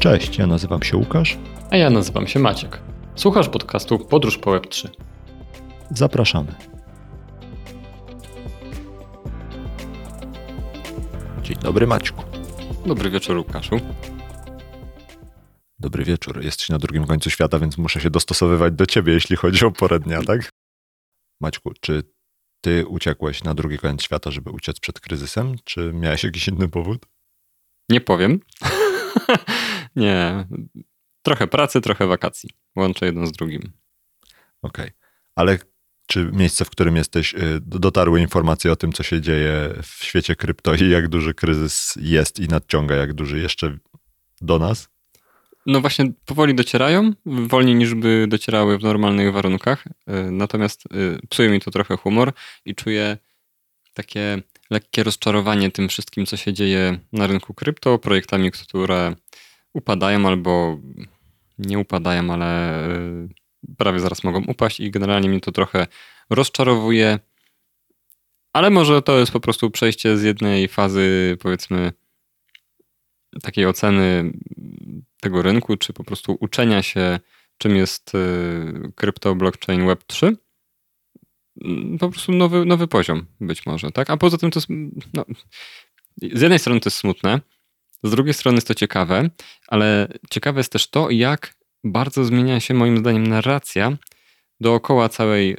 Cześć, ja nazywam się Łukasz. A ja nazywam się Maciek. Słuchasz podcastu Podróż po Web3. Zapraszamy. Dzień dobry Maćku. Dobry wieczór Łukaszu. Dobry wieczór. Jesteś na drugim końcu świata, więc muszę się dostosowywać do ciebie, jeśli chodzi o porę dnia, tak? Maćku, czy ty uciekłeś na drugi koniec świata, żeby uciec przed kryzysem, czy miałeś jakiś inny powód? Nie powiem. nie. Trochę pracy, trochę wakacji. Łączę jedno z drugim. Okej. Okay. Ale czy miejsce, w którym jesteś, y, dotarły informacje o tym, co się dzieje w świecie krypto i jak duży kryzys jest i nadciąga, jak duży jeszcze do nas? No właśnie, powoli docierają, wolniej niż by docierały w normalnych warunkach. Y, natomiast y, psuje mi to trochę humor i czuję takie lekkie rozczarowanie tym wszystkim, co się dzieje na rynku krypto, projektami, które upadają albo nie upadają, ale y, prawie zaraz mogą upaść i generalnie mnie to trochę rozczarowuje. Ale może to jest po prostu przejście z jednej fazy, powiedzmy, takiej oceny tego rynku, czy po prostu uczenia się, czym jest y, krypto, blockchain, Web3. Po prostu nowy, nowy poziom być może, tak? A poza tym to jest, no, z jednej strony to jest smutne, z drugiej strony jest to ciekawe, ale ciekawe jest też to, jak bardzo zmienia się moim zdaniem narracja dookoła całej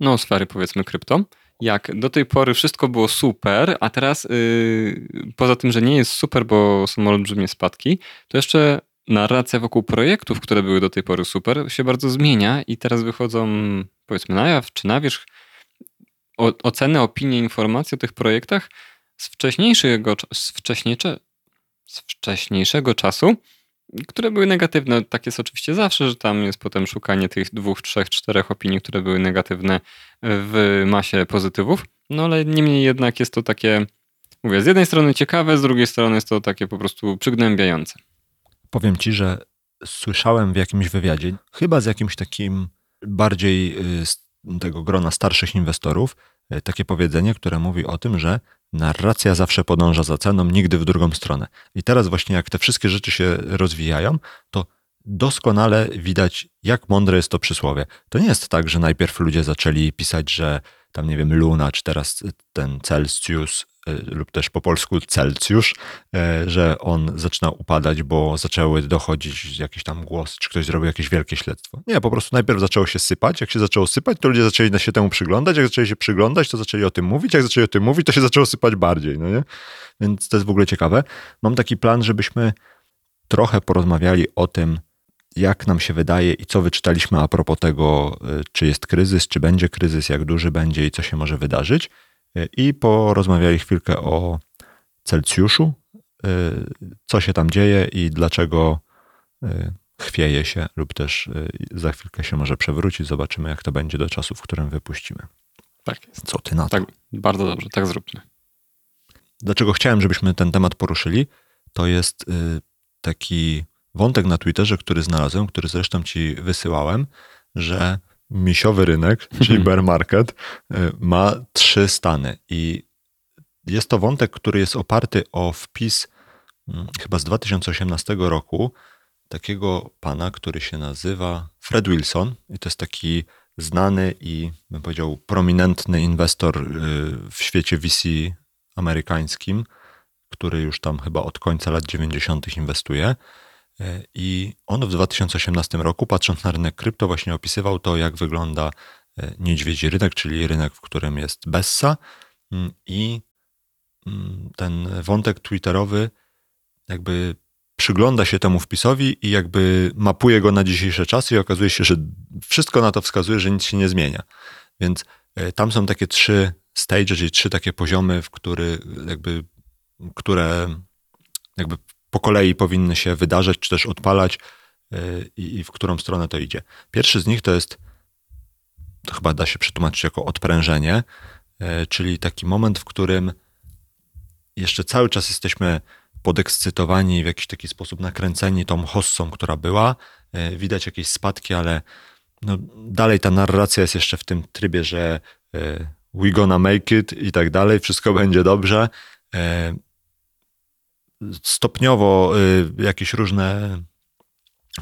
no, sfery powiedzmy krypto. Jak do tej pory wszystko było super, a teraz yy, poza tym, że nie jest super, bo są olbrzymie spadki, to jeszcze narracja wokół projektów, które były do tej pory super, się bardzo zmienia i teraz wychodzą powiedzmy na jaw czy na wierzch oceny, opinie, informacje o tych projektach z wcześniejszego, z, wcześniejsze, z wcześniejszego czasu, które były negatywne. Tak jest oczywiście zawsze, że tam jest potem szukanie tych dwóch, trzech, czterech opinii, które były negatywne w masie pozytywów. No ale niemniej jednak jest to takie, mówię, z jednej strony ciekawe, z drugiej strony jest to takie po prostu przygnębiające. Powiem ci, że słyszałem w jakimś wywiadzie, chyba z jakimś takim bardziej y, z tego grona starszych inwestorów, y, takie powiedzenie, które mówi o tym, że narracja zawsze podąża za ceną, nigdy w drugą stronę. I teraz właśnie jak te wszystkie rzeczy się rozwijają, to doskonale widać, jak mądre jest to przysłowie. To nie jest tak, że najpierw ludzie zaczęli pisać, że tam nie wiem, Luna, czy teraz ten Celsius, lub też po polsku Celsius, e, że on zaczyna upadać, bo zaczęły dochodzić jakieś tam głosy, czy ktoś zrobił jakieś wielkie śledztwo. Nie, po prostu najpierw zaczęło się sypać. Jak się zaczęło sypać, to ludzie zaczęli się temu przyglądać. Jak zaczęli się przyglądać, to zaczęli o tym mówić. Jak zaczęli o tym mówić, to się zaczęło sypać bardziej. No nie? Więc to jest w ogóle ciekawe. Mam taki plan, żebyśmy trochę porozmawiali o tym, jak nam się wydaje i co wyczytaliśmy a propos tego, y, czy jest kryzys, czy będzie kryzys, jak duży będzie i co się może wydarzyć. Y, I porozmawiali chwilkę o Celsjuszu, y, co się tam dzieje i dlaczego chwieje się, lub też za chwilkę się może przewrócić. Zobaczymy, jak to będzie do czasu, w którym wypuścimy. Tak jest. Co ty na to? Tak, bardzo dobrze, tak zróbmy. Dlaczego chciałem, żebyśmy ten temat poruszyli? To jest taki wątek na Twitterze, który znalazłem, który zresztą ci wysyłałem, że misiowy rynek, czyli bear market, y, ma trzy stany i jest to wątek, który jest oparty o wpis mm, chyba z 2018 roku takiego pana, który się nazywa Fred Wilson i to jest taki znany i bym powiedział prominentny inwestor y, w świecie VC amerykańskim, który już tam chyba od końca lat 90. inwestuje. E, I on w 2018 roku, patrząc na rynek krypto, właśnie opisywał to, jak wygląda e, niedźwiedzi rynek, czyli rynek, w którym jest Bessa. Mm, I mm, ten wątek twitterowy jakby przygląda się temu wpisowi i jakby mapuje go na dzisiejsze czasy i okazuje się, że wszystko na to wskazuje, że nic się nie zmienia. Więc e, tam są takie trzy stage, czyli trzy takie poziomy, w który jakby, które jakby po kolei powinny się wydarzać, czy też odpalać y, i, i w którą stronę to idzie. Pierwszy z nich to jest, to chyba da się przetłumaczyć jako odprężenie, y, czyli taki moment, w którym jeszcze cały czas jesteśmy podekscytowani, w jakiś taki sposób nakręceni tą hossą, która była. Y, widać jakieś spadki, ale no, dalej ta narracja jest jeszcze w tym trybie, że we gonna make it i tak dalej, wszystko będzie dobrze. Stopniowo y, jakieś różne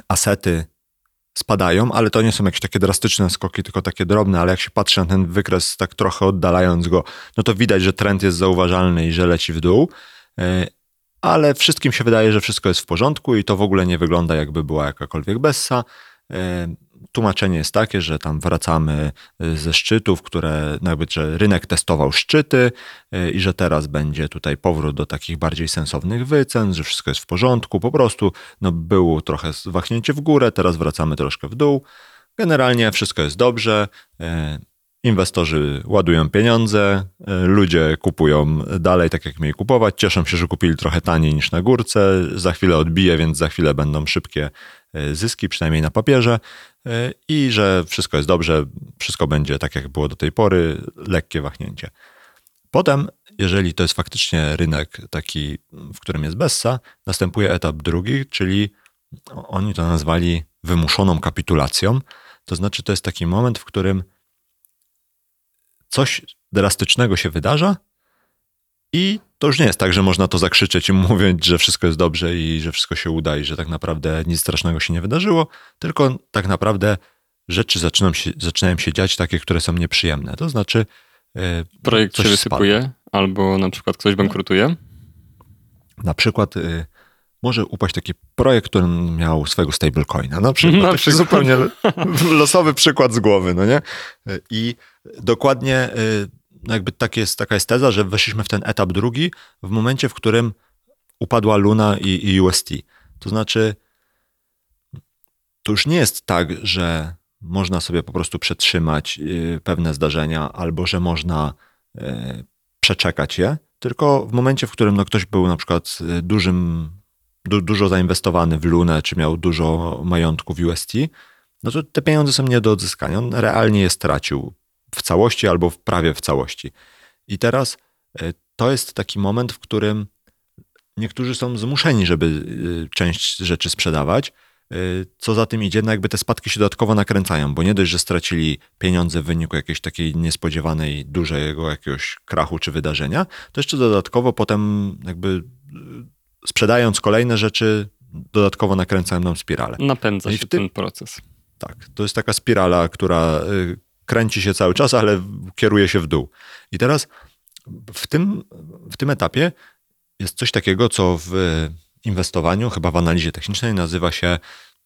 asety spadają, ale to nie są jakieś takie drastyczne skoki, tylko takie drobne, ale jak się patrzy na ten wykres tak trochę oddalając go, no to widać, że trend jest zauważalny i że leci w dół, y, ale wszystkim się wydaje, że wszystko jest w porządku i to w ogóle nie wygląda jakby była jakakolwiek bessa. Tłumaczenie jest takie, że tam wracamy y, ze szczytów, które jakby, że rynek testował szczyty y, i że teraz będzie tutaj powrót do takich bardziej sensownych wycen, że wszystko jest w porządku. Po prostu no, było trochę wahnięcie w górę, teraz wracamy troszkę w dół. Generalnie wszystko jest dobrze. Y, inwestorzy ładują pieniądze, ludzie kupują dalej tak, jak mieli kupować. Cieszą się, że kupili trochę taniej niż na górce. Za chwilę odbije, więc za chwilę będą szybkie zyski, przynajmniej na papierze. E, i że wszystko jest dobrze, wszystko będzie tak, jak było do tej pory, lekkie wahnięcie. Potem, jeżeli to jest faktycznie rynek taki, w którym jest Bessa, następuje etap drugi, czyli oni to nazwali wymuszoną kapitulacją. To znaczy, to jest taki moment, w którym coś drastycznego się wydarza i to już nie jest tak, że można to zakrzyczeć i mówić, że wszystko jest dobrze i że wszystko się uda i że tak naprawdę nic strasznego się nie wydarzyło, tylko tak naprawdę rzeczy zaczynają się, zaczynają się dziać takie, które są nieprzyjemne. To znaczy. E, Projekt się wysypuje, spada. albo na przykład ktoś bankrutuje. Na przykład y, może upaść taki projekt, który miał swojego stablecoina. Na przykład. Na przykład. Zupełnie losowy przykład z głowy, no nie? I dokładnie no jakby tak jest, taka jest teza, że weszliśmy w ten etap drugi w momencie, w którym upadła Luna i, i UST. To znaczy, to już nie jest tak, że można sobie po prostu przetrzymać y, pewne zdarzenia, albo że można y, przeczekać je, tylko w momencie, w którym no, ktoś był na przykład y, dużym, du, dużo zainwestowany w Lunę, czy miał dużo majątku w UST, no to te pieniądze są nie do odzyskania. On realnie je stracił w całości albo w prawie w całości. I teraz e, to jest taki moment, w którym niektórzy są zmuszeni, żeby e, część rzeczy sprzedawać. E, co za tym idzie, no jakby te spadki się dodatkowo nakręcają, bo nie dość, że stracili pieniądze w wyniku jakiejś takiej niespodziewanej, dużego jakiegoś krachu czy wydarzenia, to jeszcze dodatkowo potem jakby sprzedając kolejne rzeczy, dodatkowo nakręcają nam spiralę. Napędza no się tym, ten proces. Tak, to jest taka spirala, która kręci się cały czas, ale kieruje się w dół. I teraz w tym, w tym etapie jest coś takiego, co w inwestowaniu, chyba w analizie technicznej, nazywa się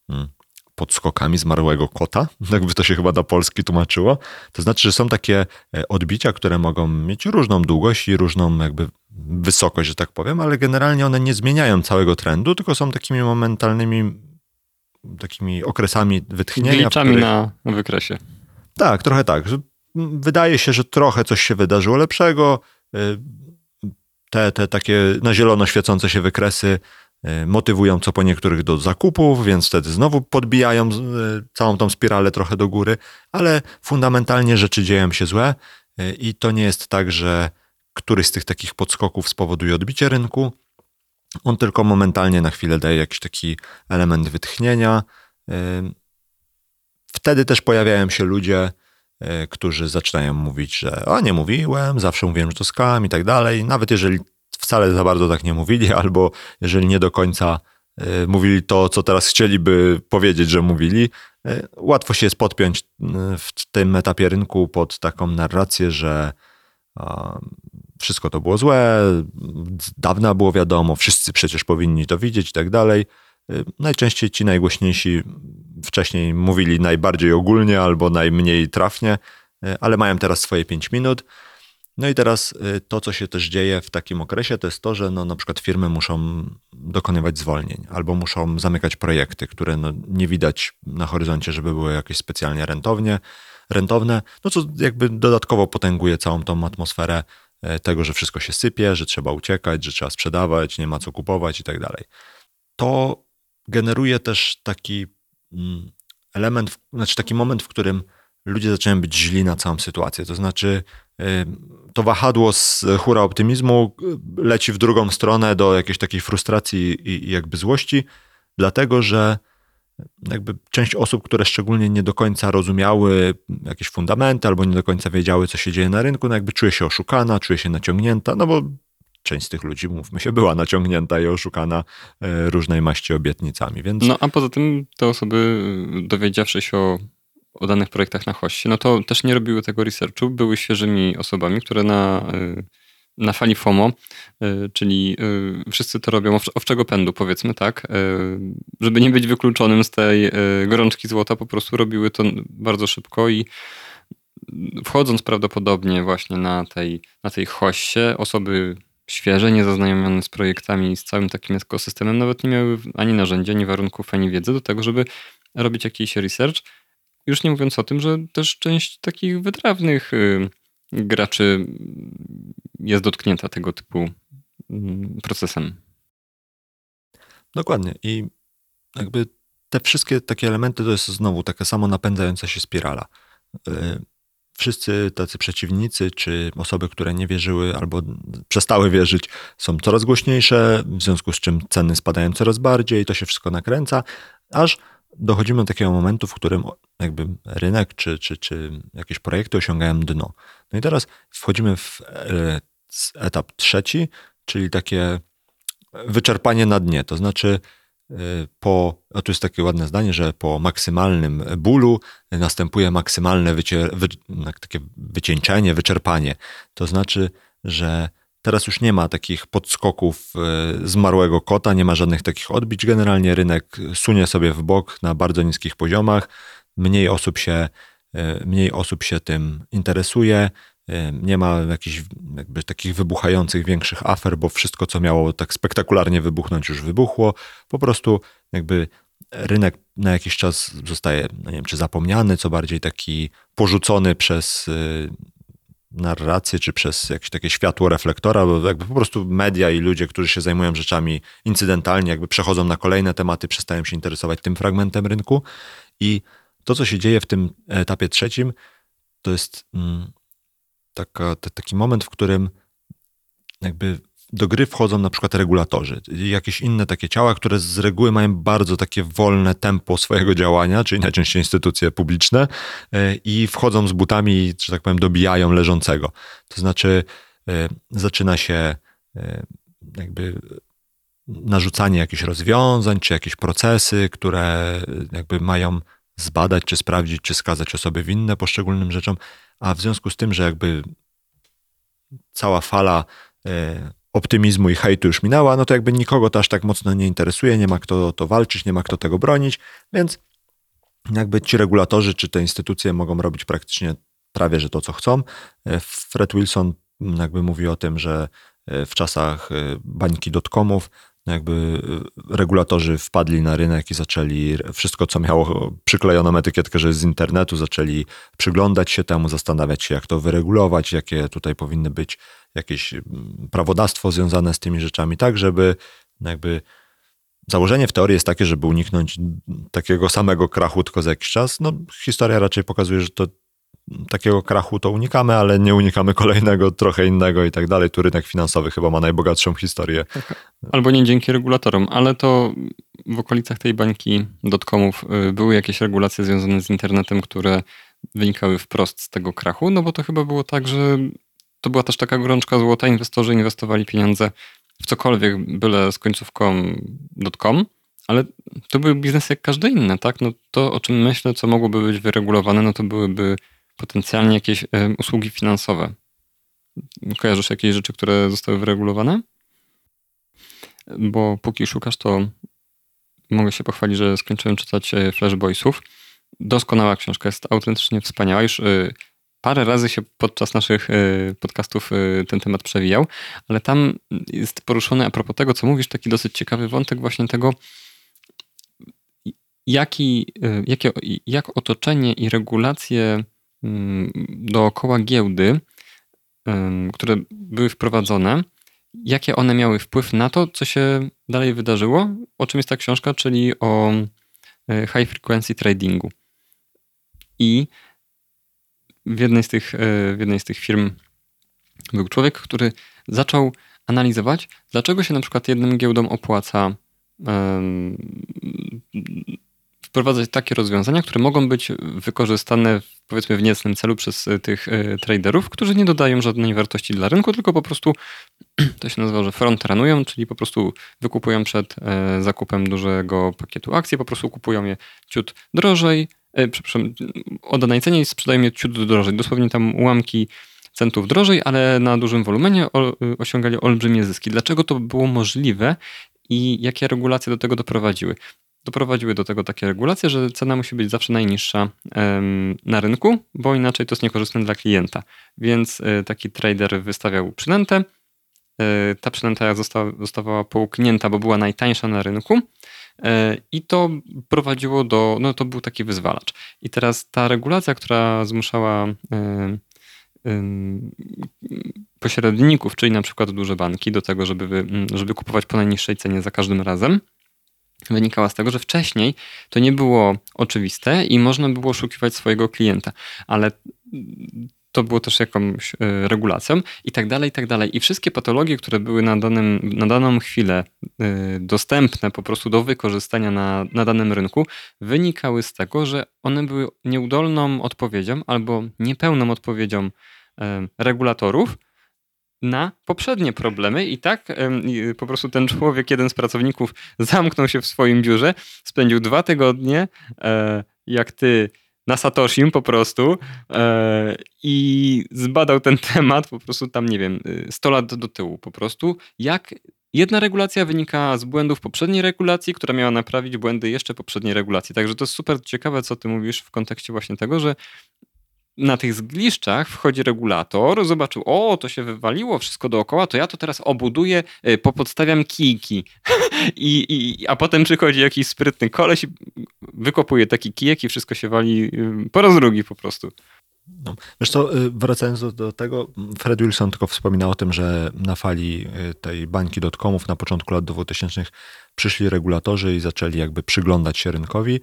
hmm, podskokami zmarłego kota, jakby to się chyba na polski tłumaczyło. To znaczy, że są takie e, odbicia, które mogą mieć różną długość i różną jakby wysokość, że tak powiem, ale generalnie one nie zmieniają całego trendu, tylko są takimi momentalnymi takimi okresami wytchnienia. Gliczami których... na wykresie. Tak, trochę tak. Wydaje się, że trochę coś się wydarzyło lepszego. Y, te, te takie na zielono świecące się wykresy y, motywują co po niektórych do zakupów, więc wtedy znowu podbijają y, całą tą spiralę trochę do góry, ale fundamentalnie rzeczy dzieją się złe i to nie jest tak, że któryś z tych takich podskoków spowoduje odbicie rynku. On tylko momentalnie na chwilę daje jakiś taki element wytchnienia Wtedy też pojawiają się ludzie, e, którzy zaczynają mówić, że o nie mówiłem, zawsze mówiłem, że to skam i tak dalej. Nawet jeżeli wcale za bardzo tak nie mówili, albo jeżeli nie do końca e, mówili to, co teraz chcieliby powiedzieć, że mówili, e, łatwo się jest podpiąć w tym etapie rynku pod taką narrację, że wszystko to było złe, dawna było wiadomo, wszyscy przecież powinni to widzieć i tak dalej. Najczęściej ci najgłośniejsi wcześniej mówili najbardziej ogólnie albo najmniej trafnie, e, ale mają teraz swoje 5 minut. No i teraz e, to, co się też dzieje w takim okresie, to jest to, że no, na przykład firmy muszą dokonywać zwolnień albo muszą zamykać projekty, które no, nie widać na horyzoncie, żeby były jakieś specjalnie rentownie, rentowne, no co jakby dodatkowo potęguje całą tą atmosferę e, tego, że wszystko się sypie, że trzeba uciekać, że trzeba sprzedawać, nie ma co kupować i tak dalej. To generuje też taki element, znaczy taki moment, w którym ludzie zaczynają być źli na całą sytuację. To znaczy, to wahadło z hura optymizmu y, leci w drugą stronę do jakiejś takiej frustracji i jakby złości, dlatego że jakby część osób, które szczególnie nie do końca rozumiały jakieś fundamenty albo nie do końca wiedziały, co się dzieje na rynku, no jakby czuje się oszukana, czuje się naciągnięta, no bo część z tych ludzi, mówmy się, była naciągnięta i oszukana e, różnej maści obietnicami. Więc... No a poza tym te osoby, dowiedziawszy się o, o danych projektach na hoście, no to też nie robiły tego researchu, były świeżymi osobami, które na, na fali FOMO, czyli wszyscy to robią owczego pędu, powiedzmy tak, żeby nie być wykluczonym z tej gorączki złota, po prostu robiły to bardzo szybko i wchodząc prawdopodobnie właśnie na tej, na tej hoście, osoby świeże, niezaznajomione z projektami, z całym takim ekosystemem, nawet nie miały ani narzędzia, ani warunków, ani wiedzy do tego, żeby robić jakiś research. Już nie mówiąc o tym, że też część takich wytrawnych y, graczy jest dotknięta tego typu mm, procesem. Dokładnie. I jakby te wszystkie takie elementy to jest znowu taka samo napędzająca się spirala. Wszyscy tacy przeciwnicy, czy osoby, które nie wierzyły albo przestały wierzyć, są coraz głośniejsze, w związku z czym ceny spadają coraz bardziej, to się wszystko nakręca, aż dochodzimy do takiego momentu, w którym jakby rynek czy, czy, czy jakieś projekty osiągają dno. No i teraz wchodzimy w e, etap trzeci, czyli takie wyczerpanie na dnie, to znaczy po, a tu jest takie ładne zdanie, że po maksymalnym bólu następuje maksymalne wycie, wy, takie wycieńczenie, wyczerpanie. To znaczy, że teraz już nie ma takich podskoków e, zmarłego kota, nie ma żadnych takich odbić. Generalnie rynek sunie sobie w bok na bardzo niskich poziomach. Mniej osób się, e, mniej osób się tym interesuje. Nie ma jakichś jakby takich wybuchających większych afer, bo wszystko, co miało tak spektakularnie wybuchnąć, już wybuchło. Po prostu jakby rynek na jakiś czas zostaje, no nie wiem, czy zapomniany, co bardziej taki porzucony przez y, narrację, czy przez jakieś takie światło reflektora, bo jakby po prostu media i ludzie, którzy się zajmują rzeczami incydentalnie, jakby przechodzą na kolejne tematy, przestają się interesować tym fragmentem rynku. I to, co się dzieje w tym etapie trzecim, to jest taka, taki moment, w którym jakby do gry wchodzą na przykład regulatorzy, jakieś inne takie ciała, które z reguły mają bardzo takie wolne tempo swojego działania, czyli najczęściej instytucje publiczne e, i wchodzą z butami, że tak powiem, dobijają leżącego. To znaczy e, zaczyna się e, jakby narzucanie jakichś rozwiązań, czy jakieś procesy, które jakby mają zbadać, czy sprawdzić, czy skazać osoby winne poszczególnym rzeczom, a w związku z tym, że jakby cała fala e, optymizmu i hejtu już minęła, no to jakby nikogo to aż tak mocno nie interesuje, nie ma kto to walczyć, nie ma kto tego bronić, więc jakby ci regulatorzy czy te instytucje mogą robić praktycznie prawie, że to co chcą. E, Fred Wilson jakby mówi o tym, że e, w czasach bańki dotcomów no jakby y, regulatorzy wpadli na rynek i zaczęli wszystko, co miało przyklejoną etykietkę, że jest z internetu, zaczęli przyglądać się temu, zastanawiać się, jak to wyregulować, jakie tutaj powinny być jakieś prawodawstwo związane z tymi rzeczami, tak żeby jakby założenie w teorii jest takie, żeby uniknąć takiego samego krachu tylko za jakiś czas. No, historia raczej pokazuje, że to takiego krachu to unikamy, ale nie unikamy kolejnego, trochę innego i tak dalej. Tu rynek finansowy chyba ma najbogatszą historię. Albo nie dzięki regulatorom, ale to w okolicach tej bańki dotcomów y, były jakieś regulacje związane z internetem, które wynikały wprost z tego krachu, no bo to chyba było tak, że to była też taka gorączka złota, inwestorzy inwestowali pieniądze w cokolwiek, byle z końcówką dotcom, ale to były biznesy jak każde inne, tak? No to, o czym myślę, co mogłoby być wyregulowane, no to byłyby potencjalnie jakieś usługi finansowe. Kojarzysz jakieś rzeczy, które zostały wyregulowane? Bo póki szukasz, to mogę się pochwalić, że skończyłem czytać e, Flash Boysów. Doskonała książka, jest autentycznie wspaniała. Już e, parę razy się podczas naszych e, podcastów ten temat przewijał, ale tam jest poruszony a propos tego, co mówisz, taki dosyć ciekawy wątek właśnie tego, jaki, jakie, jak otoczenie i regulacje dookoła giełdy, które były wprowadzone, jakie one miały wpływ na to, co się dalej wydarzyło, o czym jest ta książka, czyli o e, high frequency tradingu. I w jednej z tych, e, w jednej z tych firm był człowiek, który zaczął analizować, dlaczego się na przykład jednym giełdom opłaca wprowadzać takie rozwiązania, które mogą być wykorzystane powiedzmy w niecnym celu przez e, tych e, traderów, którzy nie dodają żadnej wartości dla rynku, tylko po prostu to się nazywa, że front runują, czyli po prostu wykupują przed e, zakupem dużego pakietu akcji, po prostu kupują je ciut drożej, przepraszam, o danej cenie i sprzedają je ciut drożej. Dosłownie tam ułamki centów drożej, ale na dużym wolumenie osiągali olbrzymie zyski. Dlaczego to było możliwe i jakie regulacje do tego doprowadziły? Doprowadziły do tego takie regulacje, że cena musi być zawsze najniższa na rynku, bo inaczej to jest niekorzystne dla klienta. Więc e, taki trader wystawiał przynętę. E, ta przynęta została, połknięta, bo była najtańsza na rynku. E, I to prowadziło do, no to był taki wyzwalacz. I teraz ta regulacja, która zmuszała pośredników, czyli na przykład duże banki, do tego, żeby, żeby kupować po najniższej cenie za każdym razem, wynikała z tego, że wcześniej to nie było oczywiste i można było oszukiwać swojego klienta, ale to było też jakąś e, regulacją i tak dalej, i tak dalej. I wszystkie patologie, które były na, danym, na daną chwilę e, dostępne po prostu do wykorzystania na, na danym rynku, wynikały z tego, że one były nieudolną odpowiedzią albo niepełną odpowiedzią e, regulatorów, na poprzednie problemy i tak po prostu ten człowiek, jeden z pracowników zamknął się w swoim biurze, spędził dwa tygodnie, e, jak ty na Satoshim po prostu e, i zbadał ten temat po prostu tam, nie wiem, 100 lat do tyłu po prostu, jak Jedna regulacja wynika z błędów poprzedniej regulacji, która miała naprawić błędy jeszcze poprzedniej regulacji. Także to jest super ciekawe, co ty mówisz w kontekście właśnie tego, że na tych zgliszczach wchodzi regulator, zobaczył, o, to się wywaliło wszystko dookoła, to ja to teraz obuduję, y, popodstawiam kijki. I, i, a potem przychodzi jakiś sprytny koleś i wykopuje taki kijek i wszystko się wali y, po raz drugi po prostu. No. Zresztą y, wracając do, do, tego, Fred Wilson tylko wspominał o tym, że na fali tej bańki dotcomów na początku lat 2000 przyszli regulatorzy i zaczęli jakby przyglądać się rynkowi.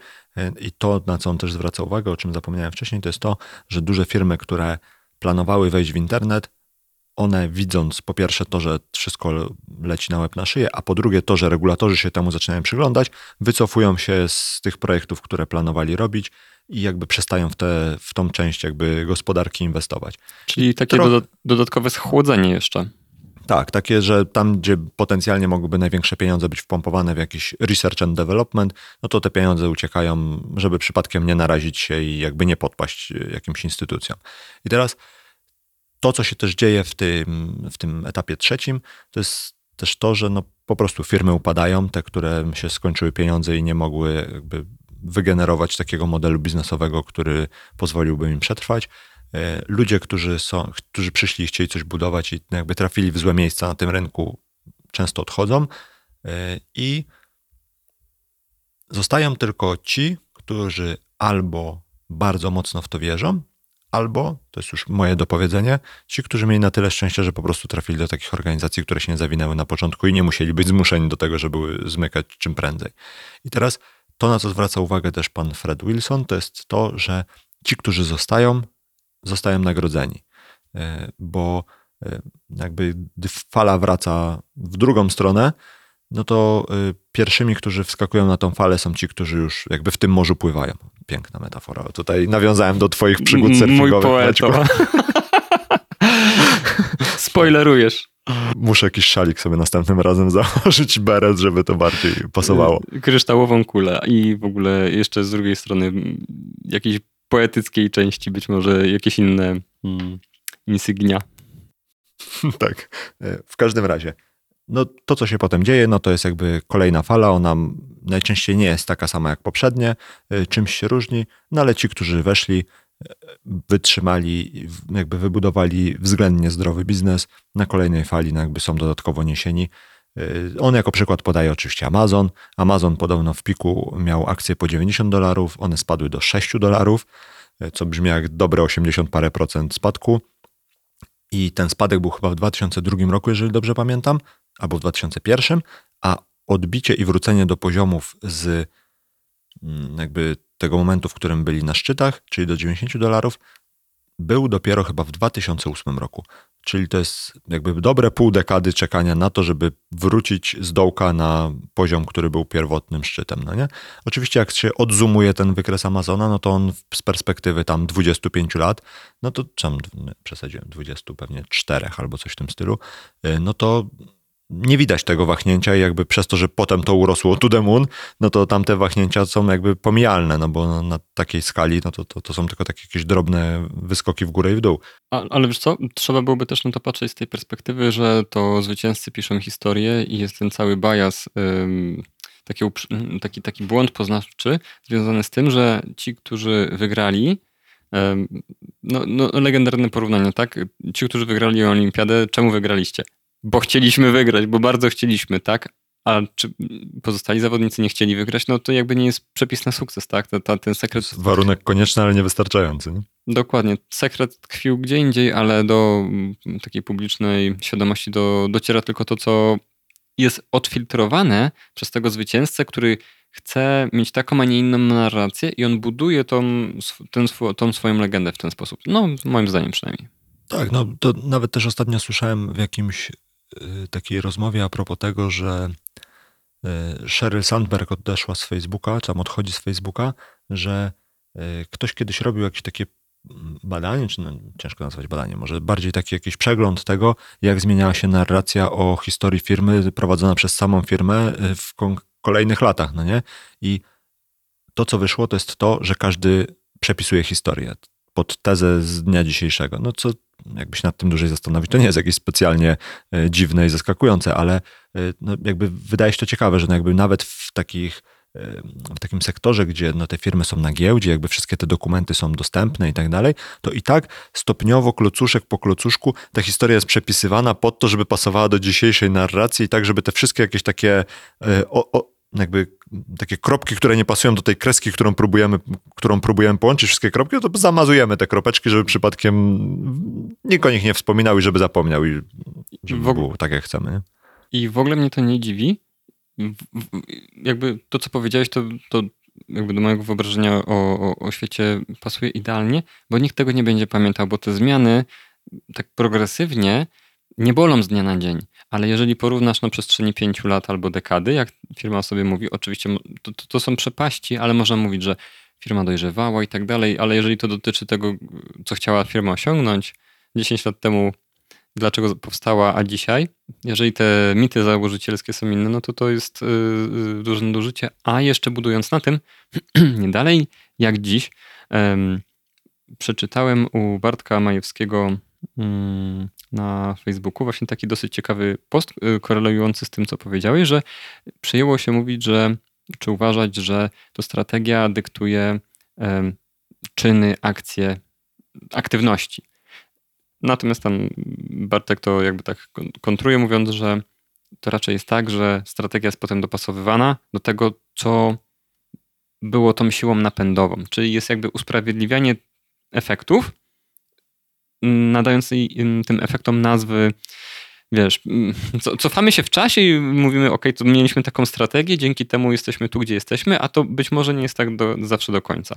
I to, na co on też zwraca uwagę, o czym zapomniałem wcześniej, to jest to, że duże firmy, które planowały wejść w internet, one widząc po pierwsze to, że wszystko leci na łeb na szyję, a po drugie to, że regulatorzy się temu zaczynają przyglądać, wycofują się z tych projektów, które planowali robić i jakby przestają w, te, w tą część jakby gospodarki inwestować. Czyli takie dodatkowe schłodzenie jeszcze. Tak, takie, że tam, gdzie potencjalnie mogłyby największe pieniądze być wpompowane w jakiś research and development, no to te pieniądze uciekają, żeby przypadkiem nie narazić się i jakby nie podpaść e, jakimś instytucjom. I teraz to, co się też dzieje w tym, w tym etapie trzecim, to jest też to, że no po prostu firmy upadają, te, które się skończyły pieniądze i nie mogły jakby wygenerować takiego modelu biznesowego, który pozwoliłby im przetrwać. E, ludzie, którzy, są, którzy przyszli i chcieli coś budować i jakby trafili w złe miejsca na tym rynku, często odchodzą e, i zostają tylko ci, którzy albo bardzo mocno w to wierzą, albo, to jest już moje dopowiedzenie, ci, którzy mieli na tyle szczęścia, że po prostu trafili do takich organizacji, które się nie zawinęły na początku i nie musieli być zmuszeni do tego, żeby zmykać czym prędzej. I teraz to, na co zwraca uwagę też pan Fred Wilson, to jest to, że ci, którzy zostają, zostają nagrodzeni, e, bo e, jakby gdy fala wraca w drugą stronę, no to e, pierwszymi, którzy wskakują na tą falę są ci, którzy już jakby w tym morzu pływają. Piękna metafora. Tutaj nawiązałem do twoich przygód surfingowych. Mój poeto. Spoilerujesz. Muszę jakiś szalik sobie następnym razem założyć, beret, żeby to bardziej pasowało. Kryształową kulę i w ogóle jeszcze z drugiej strony jakiś poetyckiej części być może jakieś inne hmm, insygnia. tak, e, w każdym razie. No to, co się potem dzieje, no to jest jakby kolejna fala. Ona najczęściej nie jest taka sama jak poprzednie, e, czymś się różni, no ale ci, którzy weszli, wytrzymali, jakby wybudowali względnie zdrowy biznes, na kolejnej fali no jakby są dodatkowo niesieni. On jako przykład podaje oczywiście Amazon. Amazon podobno w piku miał akcje po 90 dolarów, one spadły do 6 dolarów, co brzmi jak dobre 80 parę procent spadku. I ten spadek był chyba w 2002 roku, jeżeli dobrze pamiętam, albo w 2001, a odbicie i wrócenie do poziomów z mm, jakby tego momentu, w którym byli na szczytach, czyli do 90 dolarów, był dopiero chyba w 2008 roku. Czyli to jest jakby dobre pół dekady czekania na to, żeby wrócić z dołka na poziom, który był pierwotnym szczytem. No nie? Oczywiście jak się odzumuje ten wykres Amazona, no to on z perspektywy tam 25 lat, no to czym przesadziłem, 20 pewnie 4 albo coś w tym stylu, y, no to nie widać tego wahnięcia i jakby przez to, że potem to urosło to the moon, no to tamte wahnięcia są jakby pomijalne, no bo na takiej skali no to, to, to są tylko takie jakieś drobne wyskoki w górę i w dół. A, ale wiesz co, trzeba byłoby też na to patrzeć z tej perspektywy, że to zwycięzcy piszą historię i jest ten cały bias, ym, taki, taki, taki błąd poznawczy związany z tym, że ci, którzy wygrali, no, no, legendarne porównanie, tak? Ci, którzy wygrali olimpiadę, czemu wygraliście? Bo chcieliśmy wygrać, bo bardzo chcieliśmy, tak? A czy pozostali zawodnicy nie chcieli wygrać, no to jakby nie jest przepis na sukces, tak? To, to, ten sekret. Warunek konieczny, ale niewystarczający. Nie? Dokładnie. Sekret tkwił gdzie indziej, ale do takiej publicznej świadomości do, dociera tylko to, co jest odfiltrowane przez tego zwycięzcę, który chce mieć taką, a nie inną narrację i on buduje tą, ten, tą swoją legendę w ten sposób. No, moim zdaniem przynajmniej. Tak, no to nawet też ostatnio słyszałem w jakimś takiej rozmowie a propos tego, że y, Sheryl Sandberg odeszła z Facebooka, czy tam odchodzi z Facebooka, że y, ktoś kiedyś robił jakieś takie mm, badanie, czy no, ciężko nazwać badanie, może bardziej taki jakiś przegląd tego, jak zmieniała się narracja o historii firmy prowadzona przez samą firmę w kolejnych latach, no nie? I to, co wyszło, to jest to, że każdy przepisuje historię pod tezę z dnia dzisiejszego. No co jakby się nad tym dłużej zastanowić, to nie jest jakieś specjalnie e, dziwne i zaskakujące, ale e, no jakby wydaje się to ciekawe, że no jakby nawet w takich e, w takim sektorze, gdzie no te firmy są na giełdzie, jakby wszystkie te dokumenty są dostępne i tak dalej, to i tak stopniowo, klocuszek po klocuszku, ta historia jest przepisywana pod to, żeby pasowała do dzisiejszej narracji i tak, żeby te wszystkie jakieś takie o, o, jakby takie kropki, które nie pasują do tej kreski, którą próbujemy, którą próbujemy połączyć, wszystkie kropki, no to zamazujemy te kropeczki, żeby przypadkiem nikt o nich nie wspominał i żeby zapomniał i żeby ogóle, było tak, jak chcemy. I w ogóle mnie to nie dziwi. Jakby to, co powiedziałeś, to, to jakby do mojego wyobrażenia o, o, o świecie pasuje idealnie, bo nikt tego nie będzie pamiętał, bo te zmiany tak progresywnie nie bolą z dnia na dzień. Ale jeżeli porównasz na przestrzeni pięciu lat albo dekady, jak firma sobie mówi, oczywiście to, to, to są przepaści, ale można mówić, że firma dojrzewała i tak dalej, ale jeżeli to dotyczy tego, co chciała firma osiągnąć 10 lat temu, dlaczego powstała, a dzisiaj, jeżeli te mity założycielskie są inne, no to to jest yy, duże nadużycie. A jeszcze budując na tym, nie dalej jak dziś, yy, przeczytałem u Bartka Majewskiego yy, na Facebooku właśnie taki dosyć ciekawy post y, korelujący z tym, co powiedziałeś, że przyjęło się mówić, że czy uważać, że to strategia dyktuje czyny, akcje, aktywności. Natomiast tam Bartek to jakby tak kontruje, mówiąc, że to raczej jest tak, że strategia jest potem dopasowywana do tego, co było tą siłą napędową, czyli jest jakby usprawiedliwianie efektów, nadając tym efektom nazwy, wiesz, cofamy się w czasie i mówimy, ok, to mieliśmy taką strategię, dzięki temu jesteśmy tu, gdzie jesteśmy, a to być może nie jest tak do, zawsze do końca.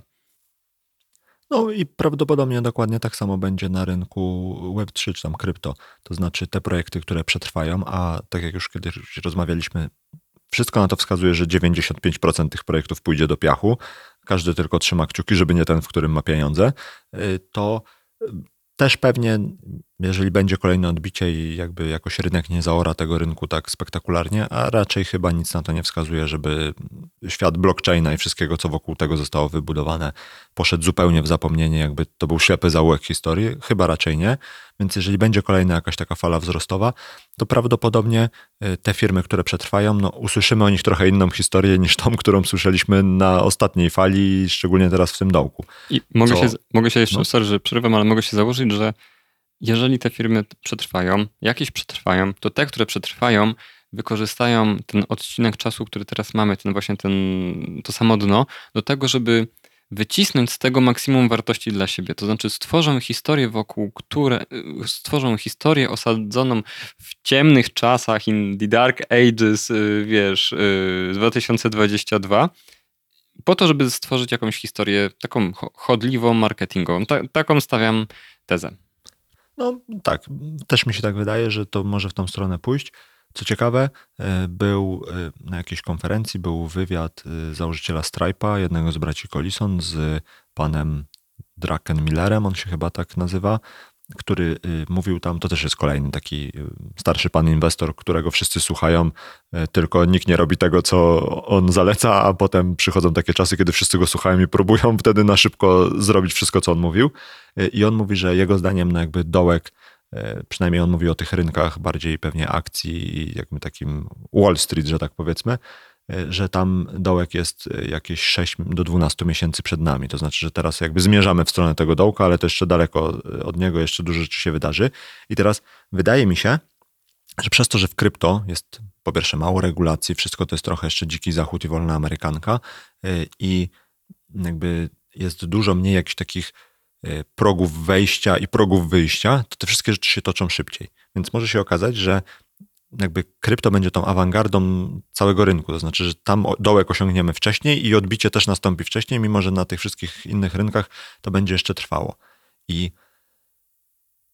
No i prawdopodobnie dokładnie tak samo będzie na rynku Web3 czy tam krypto. To znaczy te projekty, które przetrwają, a tak jak już kiedyś rozmawialiśmy, wszystko na to wskazuje, że 95% tych projektów pójdzie do piachu. Każdy tylko trzyma kciuki, żeby nie ten, w którym ma pieniądze. Y, to też pewnie, jeżeli będzie kolejne odbicie i jakby jakoś rynek nie zaora tego rynku tak spektakularnie, a raczej chyba nic na to nie wskazuje, żeby świat blockchaina i wszystkiego, co wokół tego zostało wybudowane, poszedł zupełnie w zapomnienie, jakby to był ślepy zaułek historii. Chyba raczej nie. Więc jeżeli będzie kolejna jakaś taka fala wzrostowa, to prawdopodobnie y, te firmy, które przetrwają, no, usłyszymy o nich trochę inną historię niż tą, którą słyszeliśmy na ostatniej fali, szczególnie teraz w tym dołku. I mogę, się, mogę się jeszcze, no? sorry, że przerywam, ale mogę się założyć, że jeżeli te firmy przetrwają, jakieś przetrwają, to te, które przetrwają, wykorzystają ten odcinek czasu, który teraz mamy, ten właśnie ten, to samo dno, do tego, żeby wycisnąć z tego maksimum wartości dla siebie. To znaczy stworzą historię wokół, które stworzą historię osadzoną w ciemnych czasach in the dark ages, y, wiesz, 2022 y, po to, żeby stworzyć jakąś historię taką chodliwą, marketingową. Ta, taką stawiam tezę. No tak, też mi się tak wydaje, że to może w tą stronę pójść. Co ciekawe, e, był e, na jakiejś konferencji, był wywiad e, założyciela Stripe'a, jednego z braci Collison, z panem Draken Millerem, on się chyba tak nazywa, który mówił tam, to też jest kolejny taki starszy pan inwestor, którego wszyscy słuchają, tylko nikt nie robi tego, co on zaleca, a potem przychodzą takie czasy, kiedy wszyscy go słuchają i próbują wtedy na szybko zrobić wszystko, co on mówił. I on mówi, że jego zdaniem no jakby dołek przynajmniej on mówi o tych rynkach bardziej pewnie akcji i jakby takim Wall Street, że tak powiedzmy, że tam dołek jest e, jakieś 6 do 12 miesięcy przed nami. To znaczy, że teraz jakby zmierzamy w stronę tego dołka, ale to jeszcze daleko od niego, jeszcze dużo rzeczy się wydarzy. I teraz wydaje mi się, że przez to, że w krypto jest po pierwsze mało regulacji, wszystko to jest trochę jeszcze dziki zachód i wolna amerykanka i jakby jest dużo mniej jakichś takich progów wejścia i progów wyjścia, to te wszystkie rzeczy się toczą szybciej. Więc może się okazać, że jakby krypto będzie tą awangardą całego rynku. To znaczy, że tam dołek osiągniemy wcześniej i odbicie też nastąpi wcześniej, mimo że na tych wszystkich innych rynkach to będzie jeszcze trwało. I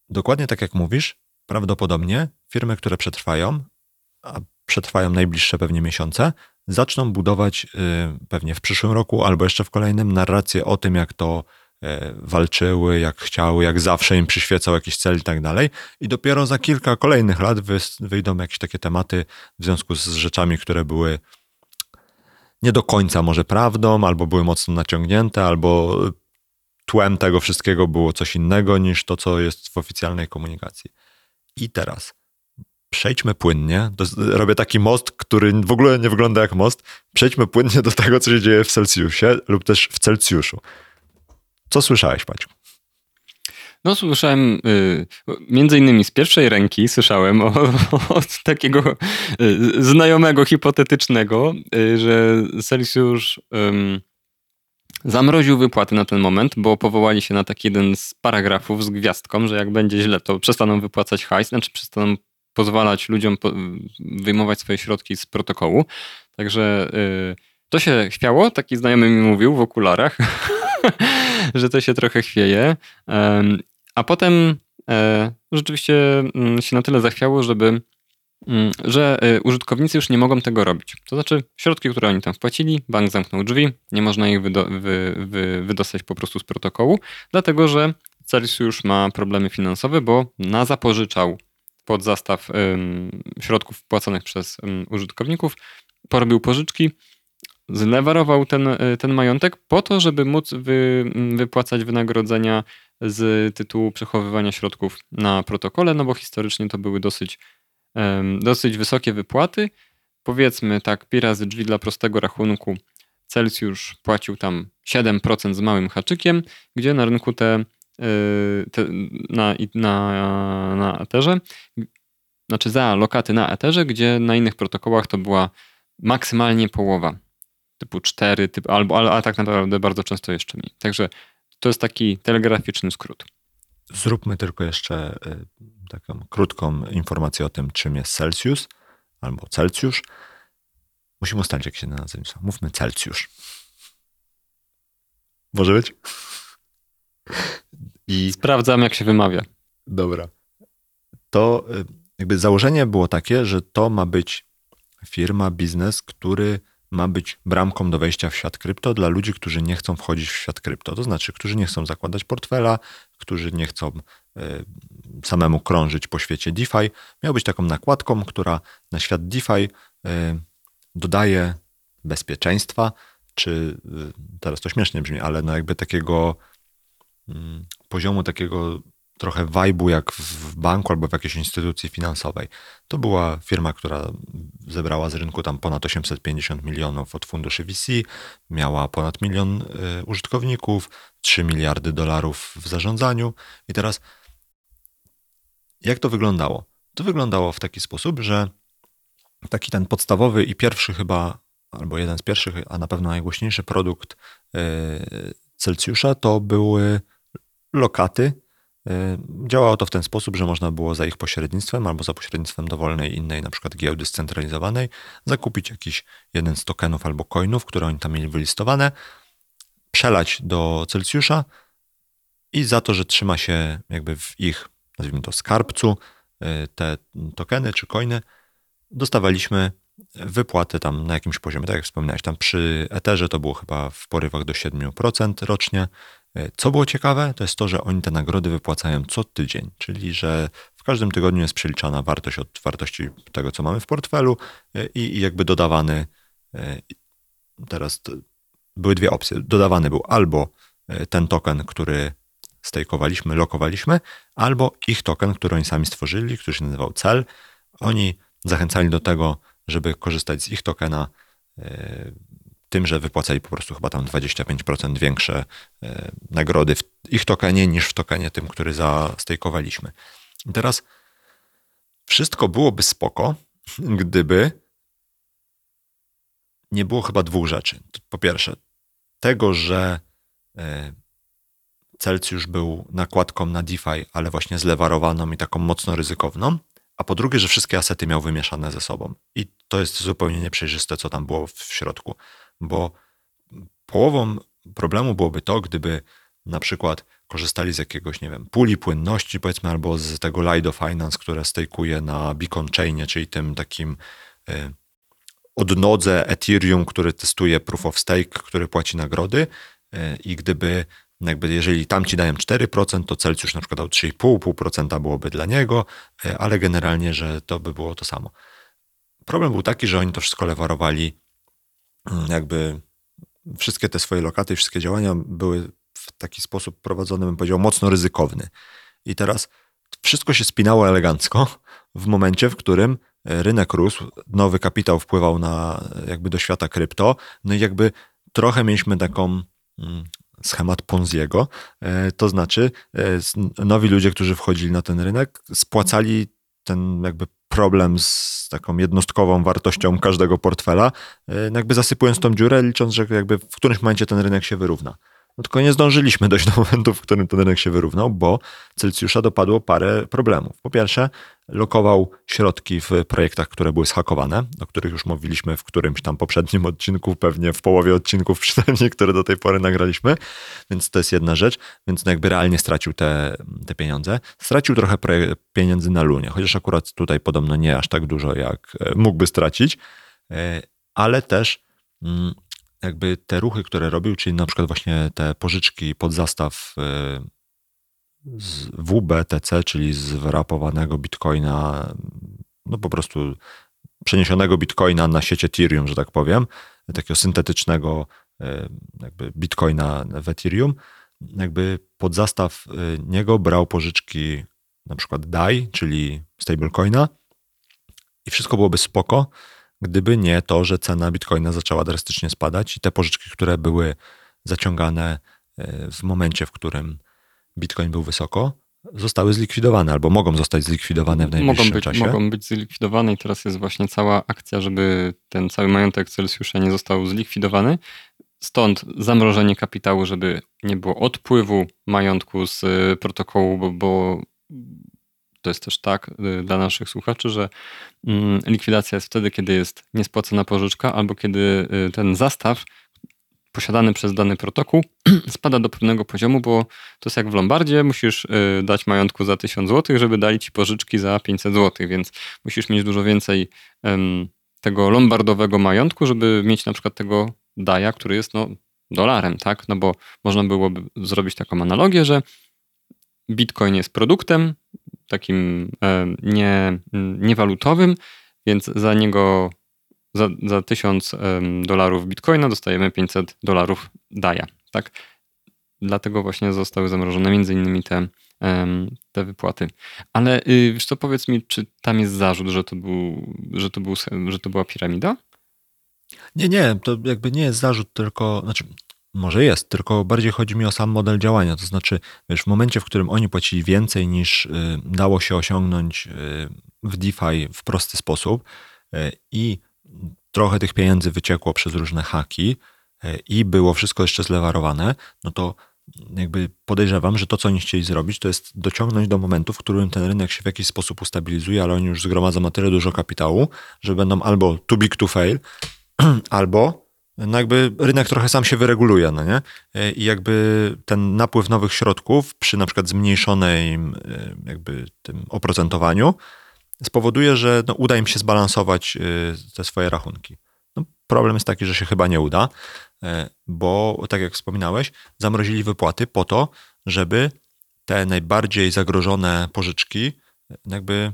dokładnie tak jak mówisz, prawdopodobnie firmy, które przetrwają, a przetrwają najbliższe pewnie miesiące, zaczną budować y, pewnie w przyszłym roku albo jeszcze w kolejnym narrację o tym, jak to walczyły, jak chciały, jak zawsze im przyświecał jakiś cel i tak dalej. I dopiero za kilka kolejnych lat wyjdą jakieś takie tematy w związku z rzeczami, które były nie do końca może prawdą, albo były mocno naciągnięte, albo tłem tego wszystkiego było coś innego niż to, co jest w oficjalnej komunikacji. I teraz przejdźmy płynnie. robię taki most, który w ogóle nie wygląda jak most. Przejdźmy płynnie do tego, co się dzieje w Celsjusie lub też w Celsjuszu. Co słyszałeś, Maciu? No, słyszałem, y, między innymi z pierwszej ręki słyszałem o, od takiego y, znajomego hipotetycznego, y, że Celsius zamroził wypłaty na ten moment, bo powołali się na taki jeden z paragrafów z gwiazdką, że jak będzie źle, to przestaną wypłacać hajs, znaczy przestaną pozwalać ludziom wyjmować swoje środki z protokołu. Także to się chwiało, taki znajomy mi mówił w okularach. że to się trochę chwieje. A potem e, rzeczywiście mm, się na tyle zachwiało, żeby mm, że e, użytkownicy już nie mogą tego robić. To znaczy, środki, które oni tam wpłacili, bank zamknął drzwi, nie można ich wydo wy wy wydostać po prostu z protokołu, dlatego że Celsius już ma problemy finansowe, bo na zapożyczał pod zastaw środków wpłaconych przez użytkowników, porobił pożyczki, zlewarował ten, e, ten majątek po to, żeby móc wy, wypłacać wynagrodzenia z tytułu przechowywania środków na protokole, no bo historycznie to były dosyć, dosyć wysokie wypłaty. Powiedzmy tak, pi razy drzwi dla prostego rachunku Celsjusz płacił tam 7% z małym haczykiem, gdzie na rynku te, e, te na, na, na Etherze, znaczy za lokaty na Etherze, gdzie na innych protokołach to była maksymalnie połowa typu 4, typ, albo, a tak naprawdę bardzo często jeszcze mniej. Także to jest taki telegraficzny skrót. Zróbmy tylko jeszcze y, taką krótką informację o tym, czym jest Celsius albo Celsjusz. Musimy ustalić, jak się nazywa. Mówmy Celsjusz. Może być? I sprawdzam, jak się wymawia. Dobra. To y, jakby założenie było takie, że to ma być firma, biznes, który ma być bramką do wejścia w świat krypto dla ludzi, którzy nie chcą wchodzić w świat krypto. To znaczy, którzy nie chcą zakładać portfela, którzy nie chcą y, samemu krążyć po świecie DeFi. Miał być taką nakładką, która na świat DeFi y, dodaje bezpieczeństwa, czy y, teraz to śmiesznie brzmi, ale no jakby takiego mm, poziomu takiego trochę wajbu jak w banku albo w jakiejś instytucji finansowej. To była firma, która zebrała z rynku tam ponad 850 milionów od funduszy VC, miała ponad milion y, użytkowników, 3 miliardy dolarów w zarządzaniu. I teraz jak to wyglądało? To wyglądało w taki sposób, że taki ten podstawowy i pierwszy chyba, albo jeden z pierwszych, a na pewno najgłośniejszy produkt y, Celsjusza to były lokaty działało to w ten sposób, że można było za ich pośrednictwem albo za pośrednictwem dowolnej innej, na przykład giełdy scentralizowanej, zakupić jakiś jeden z tokenów albo coinów, które oni tam mieli wylistowane, przelać do Celsjusza i za to, że trzyma się jakby w ich, nazwijmy to, skarbcu y, te tokeny czy coiny, dostawaliśmy wypłaty tam na jakimś poziomie, tak jak wspomniałeś, tam przy Etherze to było chyba w porywach do 7% rocznie. Y, co było ciekawe, to jest to, że oni te nagrody wypłacają co tydzień, czyli że w każdym tygodniu jest przeliczana wartość od wartości tego, co mamy w portfelu y, i, i jakby dodawany teraz były dwie opcje. Dodawany był albo ten token, który stejkowaliśmy, lokowaliśmy, albo ich token, który oni sami stworzyli, który się nazywał cel. Oni zachęcali do tego, żeby korzystać z ich tokena e, tym, że wypłacali po prostu chyba tam 25% większe e, nagrody w ich tokenie niż w tokenie tym, który zastejkowaliśmy. I teraz wszystko byłoby spoko, gdyby nie było chyba dwóch rzeczy. Po pierwsze, tego, że e, Celsius był nakładką na DeFi, ale właśnie zlewarowaną i taką mocno ryzykowną, a po drugie, że wszystkie asety miał wymieszane ze sobą. I to jest zupełnie nieprzejrzyste, co tam było w środku, bo połową problemu byłoby to, gdyby na przykład korzystali z jakiegoś, nie wiem, puli płynności, powiedzmy, albo z tego Lido Finance, które stejkuje na Beacon Chainie, czyli tym takim y, odnodze Ethereum, który testuje Proof of Stake, który płaci nagrody. Y, I gdyby jakby jeżeli tam ci dają 4%, to Celsjusz na przykład dał 3,5%, 0,5% byłoby dla niego, e, ale generalnie, że to by było to samo. Problem był taki, że oni to wszystko lewarowali, jakby wszystkie te swoje lokaty, wszystkie działania były w taki sposób prowadzone, bym powiedział, mocno ryzykowny. I teraz wszystko się spinało elegancko w momencie, w którym e, rynek rósł, nowy kapitał wpływał na jakby do świata krypto, no i jakby trochę mieliśmy taką mm, schemat Ponziego, e, to znaczy e, nowi ludzie, którzy wchodzili na ten rynek, spłacali ten jakby problem z taką jednostkową wartością każdego portfela, e, jakby zasypując tą dziurę, licząc, że jakby w którymś momencie ten rynek się wyrówna. No tylko nie zdążyliśmy dojść do momentu, w którym ten rynek się wyrównał, bo Celsjusza dopadło parę problemów. Po pierwsze, lokował środki w projektach, które były schakowane, o których już mówiliśmy w którymś tam poprzednim odcinku, pewnie w połowie odcinków przynajmniej, które do tej pory nagraliśmy, więc to jest jedna rzecz, więc no jakby realnie stracił te, te pieniądze. Stracił trochę pieniędzy na Lunie, chociaż akurat tutaj podobno nie aż tak dużo, jak e, mógłby stracić, e, ale też mm, jakby te ruchy, które robił, czyli na przykład właśnie te pożyczki pod zastaw y, z WBTC, czyli z wyrapowanego bitcoina, no po prostu przeniesionego bitcoina na sieć Ethereum, że tak powiem, takiego syntetycznego y, jakby bitcoina w Ethereum, jakby pod zastaw y, niego brał pożyczki na przykład DAI, czyli stablecoina i wszystko byłoby spoko, gdyby nie to, że cena bitcoina zaczęła drastycznie spadać i te pożyczki, które były zaciągane e, w momencie, w którym bitcoin był wysoko, zostały zlikwidowane albo mogą zostać zlikwidowane w najbliższym mogą być, czasie. Mogą być zlikwidowane i teraz jest właśnie cała akcja, żeby ten cały majątek Celsjusza nie został zlikwidowany. Stąd zamrożenie kapitału, żeby nie było odpływu majątku z e, protokołu, bo, bo to jest też tak y, dla naszych słuchaczy, że mm, likwidacja jest wtedy, kiedy jest niespłacona pożyczka albo kiedy y, ten zastaw posiadany przez dany protokół spada do pewnego poziomu, bo to jest jak w Lombardzie, musisz y, dać majątku za 1000 zł, żeby dali ci pożyczki za 500 zł, więc musisz mieć dużo więcej tego lombardowego majątku, żeby mieć na przykład tego daja, który jest no, dolarem, tak? No bo można byłoby zrobić taką analogię, że Bitcoin jest produktem, takim e, nie, niewalutowym, więc za niego za, za 1000 dolarów bitcoina dostajemy 500 dolarów daja. Tak? Dlatego właśnie zostały zamrożone między innymi te, te wypłaty. Ale y, wiesz co, powiedz mi, czy tam jest zarzut, że to, był, że to, był, że to była piramida? Nie, nie, to jakby nie jest zarzut, tylko, znaczy może jest, tylko bardziej chodzi mi o sam model działania. To znaczy, wiesz, w momencie, w którym oni płacili więcej niż y, dało się osiągnąć y, w DeFi w prosty sposób y, i trochę tych pieniędzy wyciekło przez różne haki i było wszystko jeszcze zlewarowane, no to jakby podejrzewam, że to, co oni chcieli zrobić, to jest dociągnąć do momentu, w którym ten rynek się w jakiś sposób ustabilizuje, ale oni już zgromadzą na tyle dużo kapitału, że będą albo too big to fail, albo no jakby rynek trochę sam się wyreguluje, no nie? I jakby ten napływ nowych środków przy na przykład zmniejszonej jakby tym oprocentowaniu spowoduje, że no, uda im się zbalansować te swoje rachunki. No, problem jest taki, że się chyba nie uda, bo tak jak wspominałeś, zamrozili wypłaty po to, żeby te najbardziej zagrożone pożyczki jakby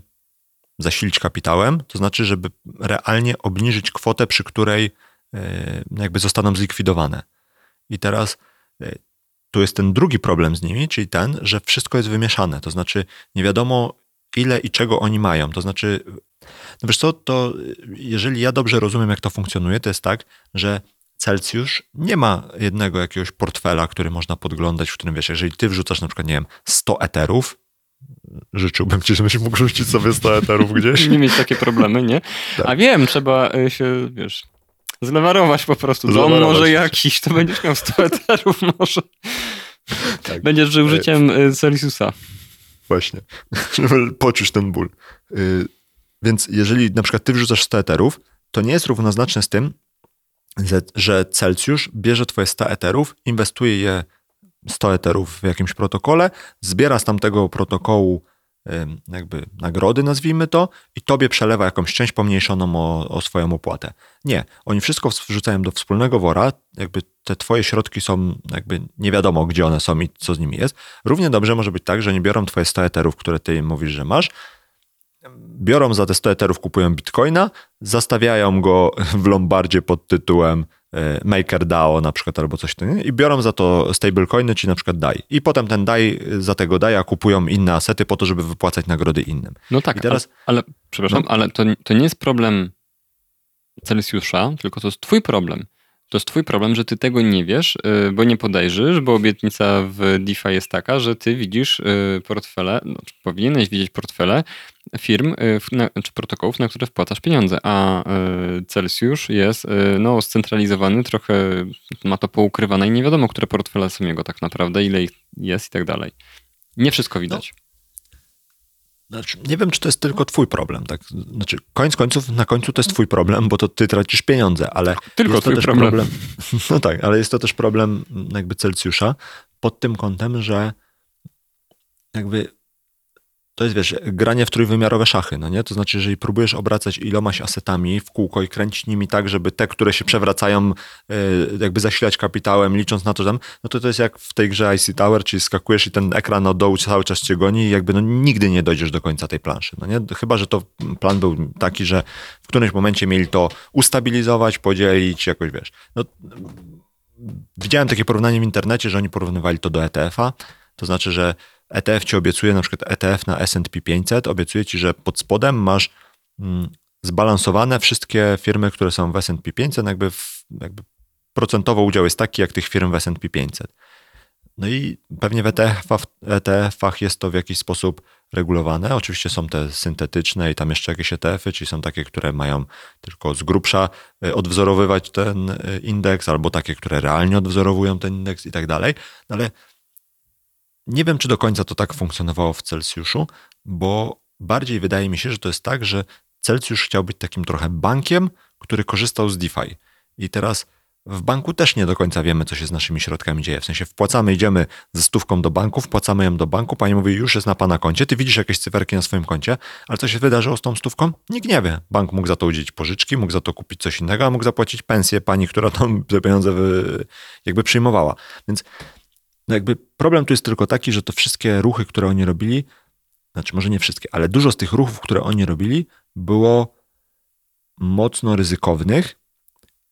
zasilić kapitałem, to znaczy, żeby realnie obniżyć kwotę, przy której e, jakby zostaną zlikwidowane. I teraz e, tu jest ten drugi problem z nimi, czyli ten, że wszystko jest wymieszane, to znaczy nie wiadomo ile i czego oni mają, to znaczy no wiesz co, to jeżeli ja dobrze rozumiem, jak to funkcjonuje, to jest tak, że Celsjusz nie ma jednego jakiegoś portfela, który można podglądać, w którym wiesz, jeżeli ty wrzucasz na przykład, nie wiem, 100 eterów, życzyłbym ci, żebyś mógł rzucić sobie 100 eterów gdzieś. nie mieć takie problemy, nie? Tak. A wiem, trzeba się, wiesz, zlewarować po prostu. Dom może jakiś, to będziesz miał 100 eterów może. Tak. Będziesz żył życiem y, Celsiusa. Właśnie. Poczuć ten ból. Y, więc jeżeli na przykład ty wrzucasz 100 eterów, to nie jest równoznaczne z tym, że Celsjusz bierze twoje 100 eterów, inwestuje je 100 eterów w jakimś protokole, zbiera z tamtego protokołu jakby nagrody, nazwijmy to, i tobie przelewa jakąś część pomniejszoną o, o swoją opłatę. Nie, oni wszystko wrzucają do wspólnego wora, jakby te twoje środki są, jakby nie wiadomo, gdzie one są i co z nimi jest. Równie dobrze może być tak, że nie biorą twoje 100 eterów, które ty im mówisz, że masz, biorą za te 100 eterów, kupują bitcoina, zastawiają go w Lombardzie pod tytułem MakerDAO na przykład albo coś takiego i biorą za to stablecoiny, czy na przykład DAI. I potem ten DAI, za tego DAIa kupują inne asety po to, żeby wypłacać nagrody innym. No tak, I teraz, ale, ale przepraszam, no, ale to, to nie jest problem Celsjusza, tylko to jest twój problem to jest twój problem, że ty tego nie wiesz, y, bo nie podejrzysz, bo obietnica w DeFi jest taka, że ty widzisz y, portfele, no, czy powinieneś widzieć portfele firm y, czy protokołów, na które wpłacasz pieniądze, a Celsius jest no, scentralizowany, trochę ma to poukrywane i nie wiadomo, które portfele są jego tak naprawdę, ile ich jest i tak dalej. Nie wszystko widać. No. Znaczy, nie wiem, czy to jest tylko twój problem. Tak? Znaczy, koniec końców, na końcu to jest twój problem, bo to ty tracisz pieniądze, ale tylko jest to też problem. problem. No tak, ale jest to też problem jakby Celsjusza pod tym kątem, że jakby to jest, wiesz, granie w trójwymiarowe szachy, no nie? To znaczy, jeżeli próbujesz obracać ilomaś asetami w kółko i kręcić nimi tak, żeby te, które się przewracają, e, jakby zasilać kapitałem, licząc na to, że no to to jest jak w tej grze IC Tower, czyli skakujesz i ten ekran od dołu cały czas cię goni i jakby no nigdy nie dojdziesz do końca tej planszy, no nie? Chyba, że to plan był taki, że w którymś momencie mieli to ustabilizować, podzielić, jakoś, wiesz. No, widziałem takie porównanie w internecie, że oni porównywali to do ETF-a, to znaczy, że ETF ci obiecuje, na przykład ETF na S&P 500, obiecuje ci, że pod spodem masz mm, zbalansowane wszystkie firmy, które są w S&P 500, jakby, jakby procentowo udział jest taki, jak tych firm w S&P 500. No i pewnie w ETF-ach, ETF jest to w jakiś sposób regulowane. Oczywiście są te syntetyczne i tam jeszcze jakieś ETF-y, czyli są takie, które mają tylko z grubsza y, odwzorowywać ten y, indeks, albo takie, które realnie odwzorowują ten indeks i tak dalej. No ale nie wiem, czy do końca to tak funkcjonowało w Celsjuszu, bo bardziej wydaje mi się, że to jest tak, że Celsjusz chciał być takim trochę bankiem, który korzystał z DeFi. I teraz w banku też nie do końca wiemy, co się z naszymi środkami dzieje. W sensie wpłacamy, idziemy ze stówką do banku, wpłacamy ją do banku, pani mówi, już jest na pana koncie, ty widzisz jakieś cyferki na swoim koncie, ale co się wydarzyło z tą stówką? Nikt nie wie. Bank mógł za to udzielić pożyczki, mógł za to kupić coś innego, a mógł zapłacić pensję pani, która tam te pieniądze jakby przyjmowała. Więc no jakby problem tu jest tylko taki, że to wszystkie ruchy, które oni robili, znaczy może nie wszystkie, ale dużo z tych ruchów, które oni robili, było mocno ryzykownych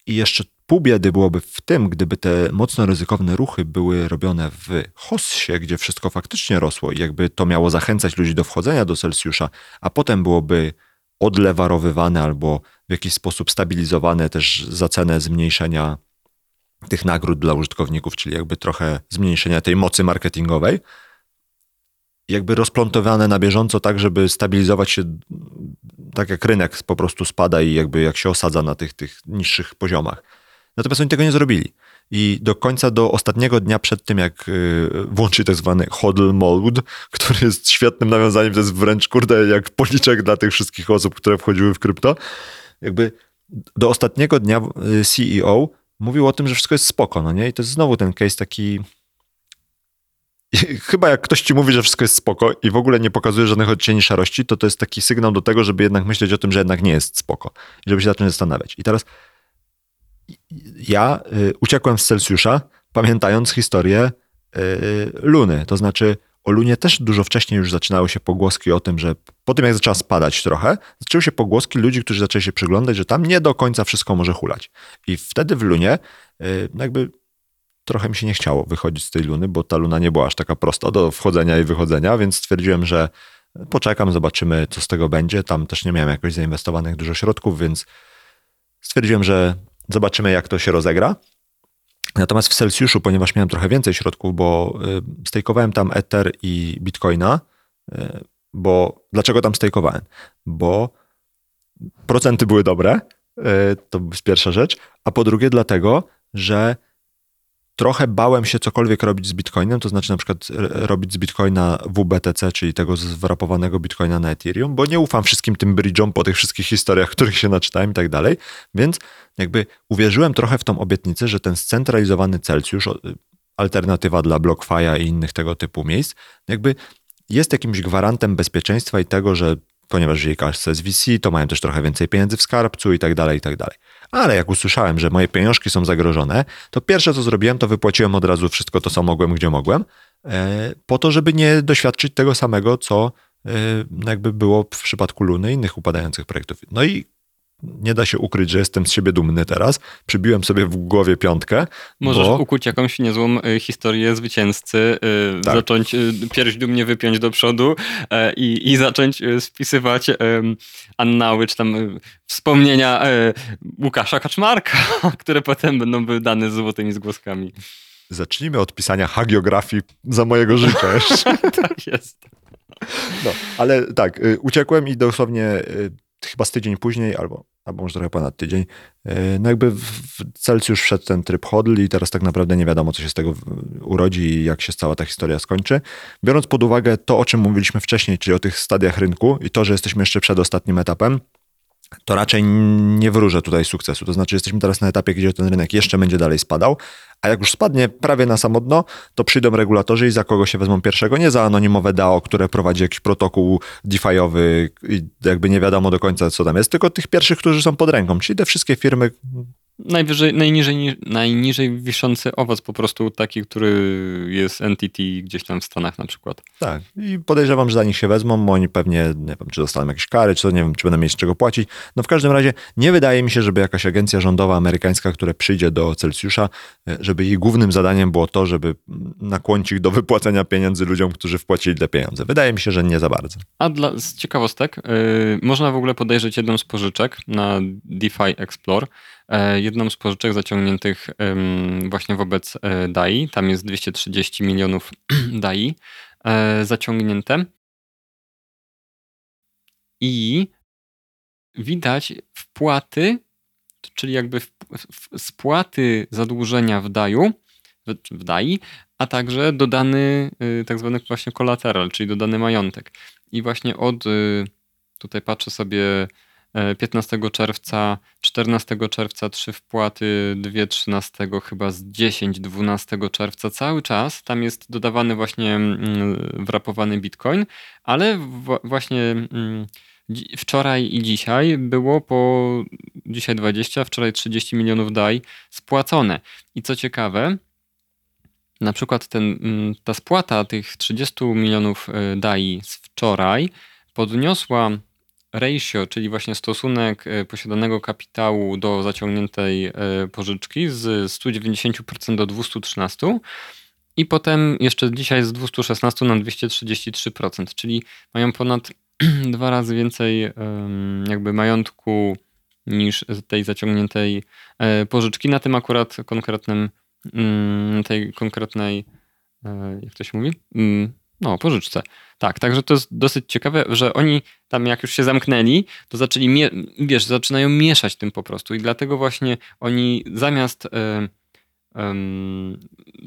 i jeszcze pół biedy byłoby w tym, gdyby te mocno ryzykowne ruchy były robione w Hossie, gdzie wszystko faktycznie rosło i jakby to miało zachęcać ludzi do wchodzenia do Celsjusza, a potem byłoby odlewarowywane albo w jakiś sposób stabilizowane też za cenę zmniejszenia tych nagród dla użytkowników, czyli jakby trochę zmniejszenia tej mocy marketingowej, jakby rozplątowane na bieżąco tak, żeby stabilizować się tak jak rynek po prostu spada i jakby jak się osadza na tych, tych niższych poziomach. Natomiast oni tego nie zrobili. I do końca, do ostatniego dnia przed tym, jak y, włączy tak zwany hodl mode, który jest świetnym nawiązaniem, to jest wręcz, kurde, jak policzek dla tych wszystkich osób, które wchodziły w krypto, jakby do ostatniego dnia y, CEO mówił o tym, że wszystko jest spoko, no nie? I to jest znowu ten case taki... Chyba jak ktoś ci mówi, że wszystko jest spoko i w ogóle nie pokazuje żadnych odcieni szarości, to to jest taki sygnał do tego, żeby jednak myśleć o tym, że jednak nie jest spoko. I żeby się zacząć zastanawiać. I teraz ja y, uciekłem z Celsjusza, pamiętając historię y, Luny. To znaczy, o Lunie też dużo wcześniej już zaczynały się pogłoski o tym, że po tym jak zaczęła spadać trochę, zaczęły się pogłoski ludzi, którzy zaczęli się przyglądać, że tam nie do końca wszystko może hulać. I wtedy w Lunie y, jakby trochę mi się nie chciało wychodzić z tej Luny, bo ta Luna nie była aż taka prosta do wchodzenia i wychodzenia, więc stwierdziłem, że poczekam, zobaczymy, co z tego będzie. Tam też nie miałem jakoś zainwestowanych dużo środków, więc stwierdziłem, że zobaczymy, jak to się rozegra. Natomiast w Celsjuszu, ponieważ miałem trochę więcej środków, bo y, stejkowałem tam Ether i Bitcoina, y, bo dlaczego tam stejkowałem? Bo procenty były dobre, y, to jest pierwsza rzecz, a po drugie dlatego, że trochę bałem się cokolwiek robić z Bitcoinem, to znaczy na przykład robić z Bitcoina WBTC, czyli tego zwrapowanego Bitcoina na Ethereum, bo nie ufam wszystkim tym bridge'om po tych wszystkich historiach, których się naczytałem i tak dalej, więc jakby uwierzyłem trochę w tą obietnicę, że ten scentralizowany Celsius, alternatywa dla BlockFi'a i innych tego typu miejsc, jakby jest jakimś gwarantem bezpieczeństwa i tego, że ponieważ żyje kasę z VC, to mają też trochę więcej pieniędzy w skarbcu i tak dalej, i tak dalej. Ale jak usłyszałem, że moje pieniążki są zagrożone, to pierwsze co zrobiłem, to wypłaciłem od razu wszystko to, co mogłem, gdzie mogłem, e, po to, żeby nie doświadczyć tego samego, co e, jakby było w przypadku Luny i innych upadających projektów. No i nie da się ukryć, że jestem z siebie dumny teraz. Przybiłem sobie w głowie piątkę. Możesz bo... ukuć jakąś niezłą y, historię zwycięzcy, y, tak. zacząć y, pierś dumnie wypiąć do przodu i, i zacząć spisywać annały, czy tam wspomnienia Łukasza Kaczmarka, które potem będą wydane z złotymi zgłoskami. Zacznijmy od pisania hagiografii za mojego życia jeszcze. tak jest. No, ale tak, uciekłem i dosłownie chyba z tydzień później, albo, albo może trochę ponad tydzień, e, no jakby w Celsjusz wszedł ten tryb hodl i teraz tak naprawdę nie wiadomo, co się z tego urodzi i jak się cała ta historia skończy. Biorąc pod uwagę to, o czym mówiliśmy wcześniej, czyli o tych stadiach rynku i to, że jesteśmy jeszcze przed ostatnim etapem, to raczej nie wróżę tutaj sukcesu. To znaczy, jesteśmy teraz na etapie, gdzie ten rynek jeszcze będzie dalej spadał, a jak już spadnie prawie na samo dno, to przyjdą regulatorzy i za kogo się wezmą pierwszego? Nie za anonimowe DAO, które prowadzi jakiś protokół DeFi'owy i jakby nie wiadomo do końca, co tam jest, tylko tych pierwszych, którzy są pod ręką, czyli te wszystkie firmy, Najwyżej, najniżej, najniżej wiszący owoc, po prostu taki, który jest entity gdzieś tam w Stanach na przykład. Tak. I podejrzewam, że za nich się wezmą, bo oni pewnie, nie wiem, czy dostaną jakieś kary, czy to, nie wiem, czy będą mieć z czego płacić. No w każdym razie nie wydaje mi się, żeby jakaś agencja rządowa amerykańska, która przyjdzie do Celsjusza, żeby jej głównym zadaniem było to, żeby nakłonić ich do wypłacenia pieniędzy ludziom, którzy wpłacili te pieniądze. Wydaje mi się, że nie za bardzo. A dla, z ciekawostek, yy, można w ogóle podejrzeć jedną z pożyczek na DeFi Explore, E, jedną z pożyczek zaciągniętych właśnie wobec e, DAI. Tam jest 230 milionów DAI e, zaciągnięte. I widać wpłaty, czyli jakby spłaty zadłużenia w DAI, w DAI, a także dodany y, tak zwany właśnie kolateral, czyli dodany majątek. I właśnie od, y, tutaj patrzę sobie 15 czerwca, 14 czerwca trzy wpłaty, dwie 13 chyba z 10, 12 czerwca cały czas tam jest dodawany właśnie mm, wrapowany bitcoin, ale właśnie mm, wczoraj i dzisiaj było po dzisiaj 20, wczoraj 30 milionów DAI spłacone. I co ciekawe, na przykład ten, mm, ta spłata tych 30 milionów e, DAI z wczoraj podniosła ratio, czyli właśnie stosunek e, posiadanego kapitału do zaciągniętej e, pożyczki z 190% do 213%. I potem jeszcze dzisiaj z 216 na 233%, czyli mają ponad dwa razy więcej jakby majątku niż tej zaciągniętej e, pożyczki na tym akurat konkretnym, mm, tej konkretnej, jak to się mówi? No, pożyczce. Tak, także to jest dosyć ciekawe, że oni tam jak już się zamknęli, to zaczęli, wiesz, zaczynają mieszać tym po prostu i dlatego właśnie oni zamiast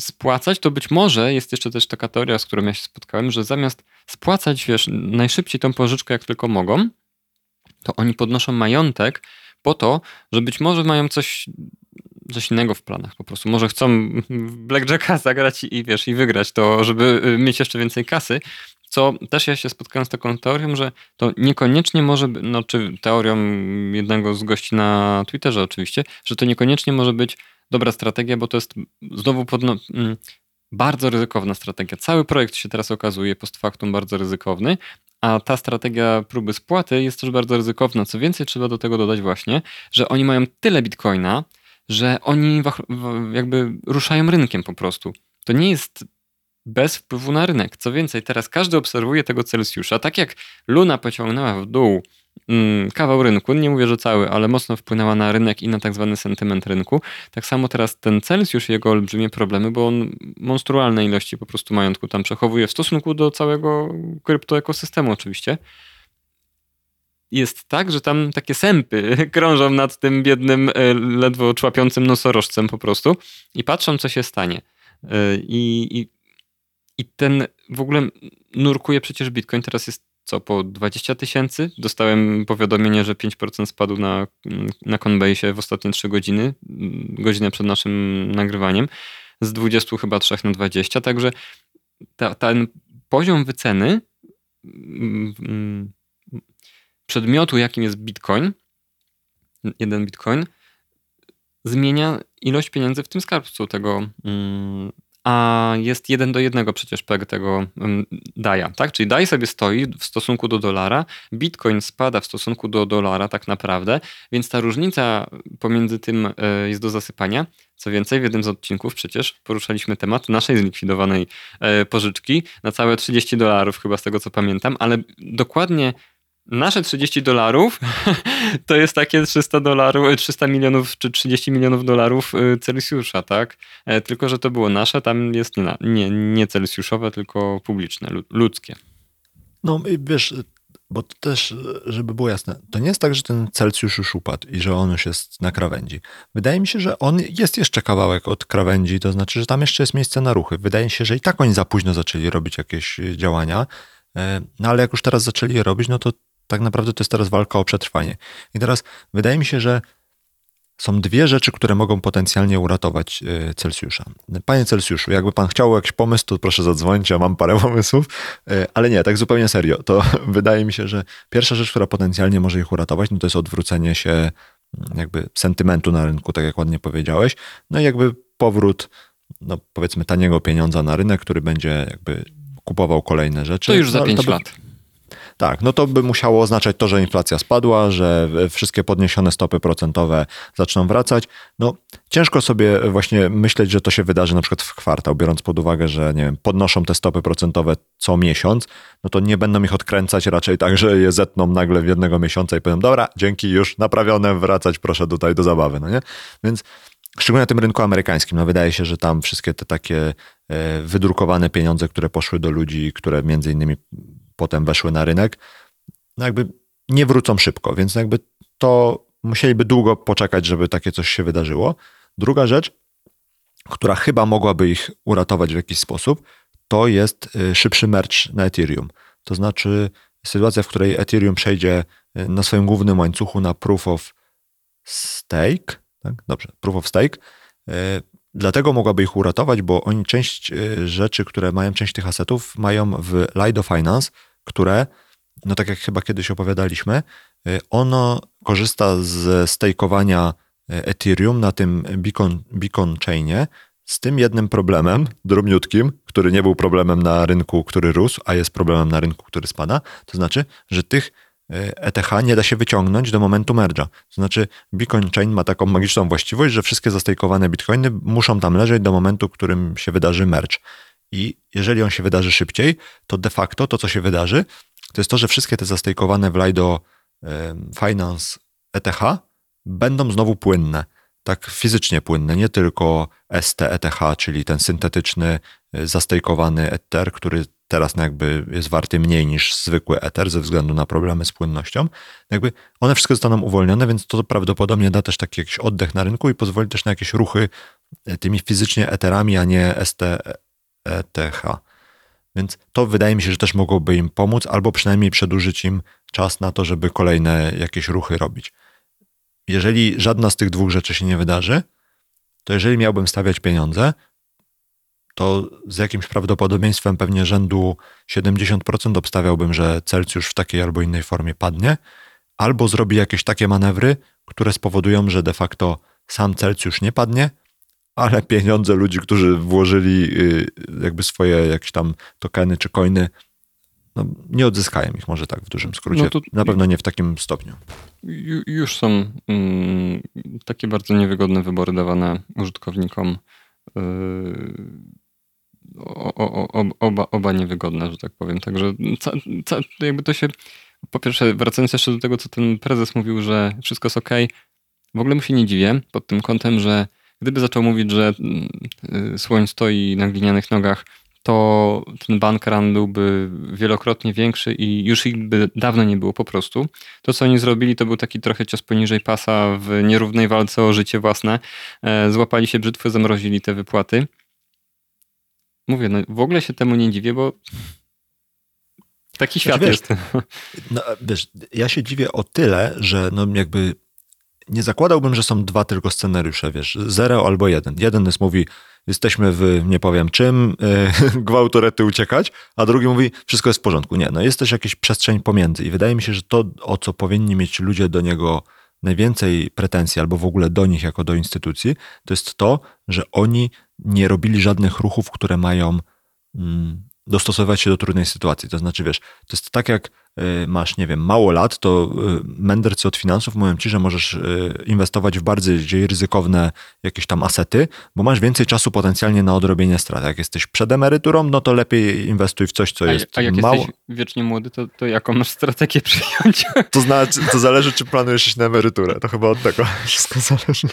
spłacać, to być może jest jeszcze też taka teoria, z którą ja się spotkałem, że zamiast spłacać, wiesz, najszybciej tą pożyczkę jak tylko mogą, to oni podnoszą majątek po to, że być może mają coś coś innego w planach po prostu. Może chcą Blackjacka zagrać i wiesz, i wygrać to, żeby y, mieć jeszcze więcej kasy. Co też ja się spotkałem z taką teorią, że to niekoniecznie może być, no czy teorią jednego z gości na Twitterze oczywiście, że to niekoniecznie może być dobra strategia, bo to jest znowu podno, mm, bardzo ryzykowna strategia. Cały projekt się teraz okazuje post factum bardzo ryzykowny, a ta strategia próby spłaty jest też bardzo ryzykowna. Co więcej, trzeba do tego dodać właśnie, że oni mają tyle bitcoina, że oni jakby ruszają rynkiem po prostu. To nie jest bez wpływu na rynek. Co więcej, teraz każdy obserwuje tego Celsjusza. Tak jak Luna pociągnęła w dół mm, kawał rynku, nie mówię, że cały, ale mocno wpłynęła na rynek i na tak zwany sentyment rynku. Tak samo teraz ten Celsjusz i jego olbrzymie problemy, bo on monstrualne ilości po prostu majątku tam przechowuje w stosunku do całego kryptoekosystemu oczywiście. Jest tak, że tam takie sępy krążą nad tym biednym, e, ledwo człapiącym nosorożcem po prostu i patrzą, co się stanie. E, I, i, I ten w ogóle nurkuje przecież Bitcoin. Teraz jest co, po 20 tysięcy. Dostałem powiadomienie, że 5% spadł na, na Coinbase w ostatnie 3 godziny, godzinę przed naszym nagrywaniem, z 20 chyba 3 na 20, także ta, ten poziom wyceny przedmiotu, jakim jest Bitcoin, jeden Bitcoin, zmienia ilość pieniędzy w tym skarbcu tego mm, a jest jeden do jednego przecież PEG tego DAIa, tak? Czyli DAI sobie stoi w stosunku do dolara, Bitcoin spada w stosunku do dolara tak naprawdę, więc ta różnica pomiędzy tym e, jest do zasypania. Co więcej, w jednym z odcinków przecież poruszaliśmy temat naszej zlikwidowanej e, pożyczki na całe 30 dolarów, chyba z tego co pamiętam, ale dokładnie Nasze 30 dolarów to jest takie 300 dolarów, 300 milionów czy 30 milionów dolarów y, Celsjusza, tak? E, tylko, że to było nasze, tam jest nie, nie, Celsjuszowe, tylko publiczne, ludzkie. No i wiesz, bo to też, żeby było jasne, to nie jest tak, że ten Celsjusz już upadł i że on już jest na krawędzi. Wydaje mi się, że on jest jeszcze kawałek od krawędzi, to znaczy, że tam jeszcze jest miejsce na ruchy. Wydaje mi się, że i tak oni za późno zaczęli robić jakieś działania, e, no ale jak już teraz zaczęli je robić, no to tak naprawdę to jest teraz walka o przetrwanie. I teraz wydaje mi się, że są dwie rzeczy, które mogą potencjalnie uratować e, Celsjusza. Panie Celsjuszu, jakby pan chciał jakiś pomysł, to proszę zadzwonić, ja mam parę pomysłów, e, ale nie, tak zupełnie serio. To wydaje mi się, że pierwsza rzecz, która potencjalnie może ich uratować, no to jest odwrócenie się mm, jakby sentymentu na rynku, tak jak ładnie powiedziałeś, no i jakby powrót, no powiedzmy, taniego pieniądza na rynek, który będzie jakby kupował kolejne rzeczy. To już za no, pięć lat. Tak, no to by musiało oznaczać to, że inflacja spadła, że wszystkie podniesione stopy procentowe zaczną wracać. No ciężko sobie właśnie myśleć, że to się wydarzy na przykład w kwartał, biorąc pod uwagę, że nie wiem, podnoszą te stopy procentowe co miesiąc, no to nie będą ich odkręcać raczej tak, że je zetną nagle w jednego miesiąca i powiem, dobra, dzięki, już naprawione, wracać proszę tutaj do zabawy, no nie? Więc szczególnie na tym rynku amerykańskim, no wydaje się, że tam wszystkie te takie e, wydrukowane pieniądze, które poszły do ludzi, które między innymi potem weszły na rynek, no jakby nie wrócą szybko, więc jakby to musieliby długo poczekać, żeby takie coś się wydarzyło. Druga rzecz, która chyba mogłaby ich uratować w jakiś sposób, to jest y, szybszy merch na Ethereum. To znaczy sytuacja, w której Ethereum przejdzie y, na swoim głównym łańcuchu na proof of stake, tak? Dobrze, proof of stake. Y, dlatego mogłaby ich uratować, bo oni część rzeczy, które mają, część tych asetów mają w Lido Finance, które, no tak jak chyba kiedyś opowiadaliśmy, y, ono korzysta z stejkowania y, Ethereum na tym Beacon, Beacon Chainie z tym jednym problemem, drobniutkim, który nie był problemem na rynku, który rósł, a jest problemem na rynku, który spada. To znaczy, że tych ETH y, nie da się wyciągnąć do momentu merge'a. To znaczy, Bitcoin Chain ma taką magiczną właściwość, że wszystkie zastejkowane bitcoiny muszą tam leżeć do momentu, w którym się wydarzy merge. I jeżeli on się wydarzy szybciej, to de facto to, co się wydarzy, to jest to, że wszystkie te zastejkowane w Lido Finance ETH będą znowu płynne. Tak fizycznie płynne, nie tylko STETH, czyli ten syntetyczny, e, zastejkowany Ether, który teraz jakby jest warty mniej niż zwykły Ether ze względu na problemy z płynnością. Jakby one wszystkie zostaną uwolnione, więc to prawdopodobnie da też taki jakiś oddech na rynku i pozwoli też na jakieś ruchy e, tymi fizycznie Etherami, a nie ST, ETH. Więc to wydaje mi się, że też mogłoby im pomóc, albo przynajmniej przedłużyć im czas na to, żeby kolejne jakieś ruchy robić. Jeżeli żadna z tych dwóch rzeczy się nie wydarzy, to jeżeli miałbym stawiać pieniądze, to z jakimś prawdopodobieństwem pewnie rzędu 70% obstawiałbym, że Celsjusz w takiej albo innej formie padnie, albo zrobi jakieś takie manewry, które spowodują, że de facto sam Celsjusz nie padnie, ale pieniądze ludzi, którzy włożyli y, jakby swoje jakieś tam tokeny czy coiny, no, nie odzyskają ich może tak w dużym skrócie. No Na pewno nie w takim stopniu. Ju, już są mm, takie bardzo niewygodne wybory dawane użytkownikom. Yy, o, o, o, oba, oba niewygodne, że tak powiem. Także ca, ca, jakby to się. Po pierwsze, wracając jeszcze do tego, co ten prezes mówił, że wszystko jest ok, w ogóle mu się nie dziwię pod tym kątem, że gdyby zaczął mówić, że mm, y, słoń stoi na glinianych nogach, to ten bank run byłby wielokrotnie większy i już ich by dawno nie było po prostu. To, co oni zrobili, to był taki trochę cios poniżej pasa w nierównej walce o życie własne. E, Złapali się brzytwy, zamrozili te wypłaty. Mówię, no w ogóle się temu nie dziwię, bo taki świat wiesz, jest. No, wiesz, ja się dziwię o tyle, że no jakby nie zakładałbym, że są dwa tylko scenariusze, wiesz, zero albo jeden. Jeden jest mówi, jesteśmy w nie powiem czym, yy, gwałtorety uciekać, a drugi mówi, wszystko jest w porządku. Nie, no jest też jakaś przestrzeń pomiędzy i wydaje mi się, że to, o co powinni mieć ludzie do niego najwięcej pretensji, albo w ogóle do nich jako do instytucji, to jest to, że oni nie robili żadnych ruchów, które mają mm, dostosować się do trudnej sytuacji. To znaczy, wiesz, to jest tak jak masz, nie wiem, mało lat, to y, mędrcy od finansów mówią ci, że możesz y, inwestować w bardziej ryzykowne jakieś tam asety, bo masz więcej czasu potencjalnie na odrobienie strat. Jak jesteś przed emeryturą, no to lepiej inwestuj w coś, co A, jest a jak mało. jesteś wiecznie młody, to, to jaką masz strategię przyjąć? To, znaczy, to zależy, czy planujesz iść na emeryturę. To chyba od tego wszystko zależy.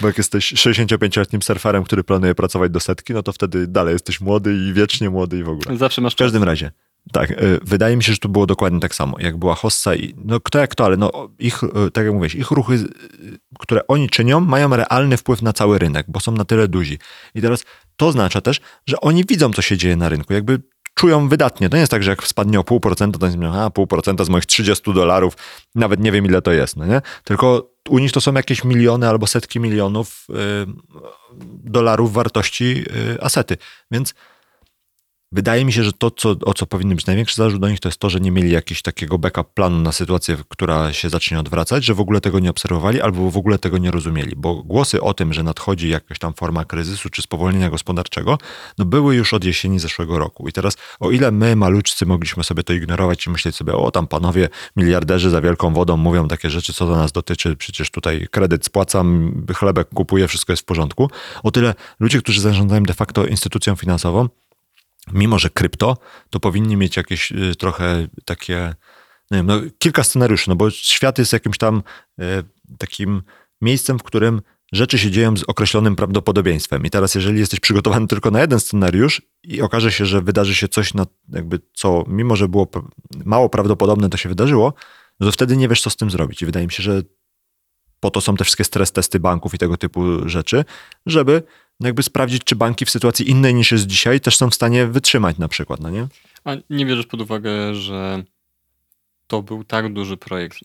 Bo jak jesteś 65-letnim surferem, który planuje pracować do setki, no to wtedy dalej jesteś młody i wiecznie młody i w ogóle. Zawsze masz W każdym razie, tak, y, wydaje mi się, że tu było dokładnie tak samo. Jak była Hossa i no kto jak to, ale no ich, y, tak jak mówisz, ich ruchy, y, które oni czynią, mają realny wpływ na cały rynek, bo są na tyle duzi. I teraz to oznacza też, że oni widzą, co się dzieje na rynku. Jakby czują wydatnie. To nie jest tak, że jak spadnie o pół procenta, to jest, a pół procenta z moich 30 dolarów, nawet nie wiem ile to jest, no nie? Tylko u nich to są jakieś miliony albo setki milionów y, dolarów wartości y, asety. Więc Wydaje mi się, że to, co, o co powinny być największy zarzut do nich, to jest to, że nie mieli jakiegoś takiego backup planu na sytuację, która się zacznie odwracać, że w ogóle tego nie obserwowali albo w ogóle tego nie rozumieli, bo głosy o tym, że nadchodzi jakaś tam forma kryzysu czy spowolnienia gospodarczego, no były już od jesieni zeszłego roku. I teraz, o ile my, maluczcy, mogliśmy sobie to ignorować i myśleć sobie, o tam panowie miliarderzy za wielką wodą mówią takie rzeczy, co do nas dotyczy, przecież tutaj kredyt spłacam, chlebek kupuję, wszystko jest w porządku, o tyle ludzie, którzy zarządzają de facto instytucją finansową, mimo że krypto, to powinni mieć jakieś y, trochę takie, nie wiem, no, kilka scenariuszy, no bo świat jest jakimś tam y, takim miejscem, w którym rzeczy się dzieją z określonym prawdopodobieństwem. I teraz, jeżeli jesteś przygotowany tylko na jeden scenariusz i okaże się, że wydarzy się coś, na, jakby co, mimo że było mało prawdopodobne, to się wydarzyło, no to wtedy nie wiesz, co z tym zrobić. I wydaje mi się, że po to są te wszystkie stres testy banków i tego typu rzeczy, żeby jakby sprawdzić, czy banki w sytuacji innej niż jest dzisiaj też są w stanie wytrzymać na przykład, no nie? A nie bierzesz pod uwagę, że to był tak duży projekt.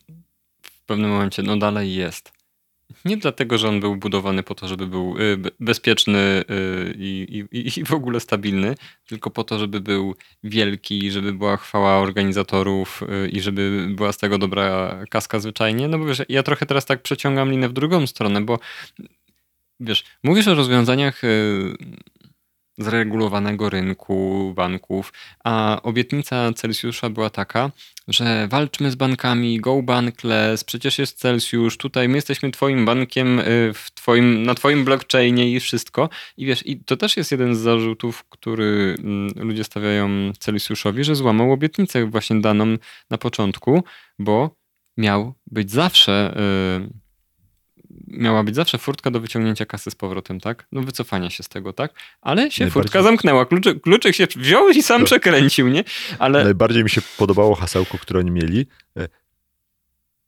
W pewnym momencie, no dalej jest. Nie dlatego, że on był budowany po to, żeby był y, be- bezpieczny y, i, i, i w ogóle stabilny, tylko po to, żeby był wielki, żeby była chwała organizatorów y, i żeby była z tego dobra kaska zwyczajnie. No bo wiesz, ja trochę teraz tak przeciągam linę w drugą stronę, bo wiesz, mówisz o rozwiązaniach y, zregulowanego rynku banków, a obietnica Celsjusza była taka, że walczmy z bankami, go bankless, przecież jest Celsjusz, tutaj my jesteśmy twoim bankiem y, w twoim, na twoim blockchainie i wszystko. I wiesz, i to też jest jeden z zarzutów, który mm, ludzie stawiają Celsjuszowi, że złamał obietnicę właśnie daną na początku, bo miał być zawsze y, miała być zawsze furtka do wyciągnięcia kasy z powrotem, tak? No wycofania się z tego, tak? Ale się furtka zamknęła. Kluczyk, kluczyk się wziął i sam To- przekręcił, nie? Ale Najbardziej mi się podobało hasełko, które oni mieli. E,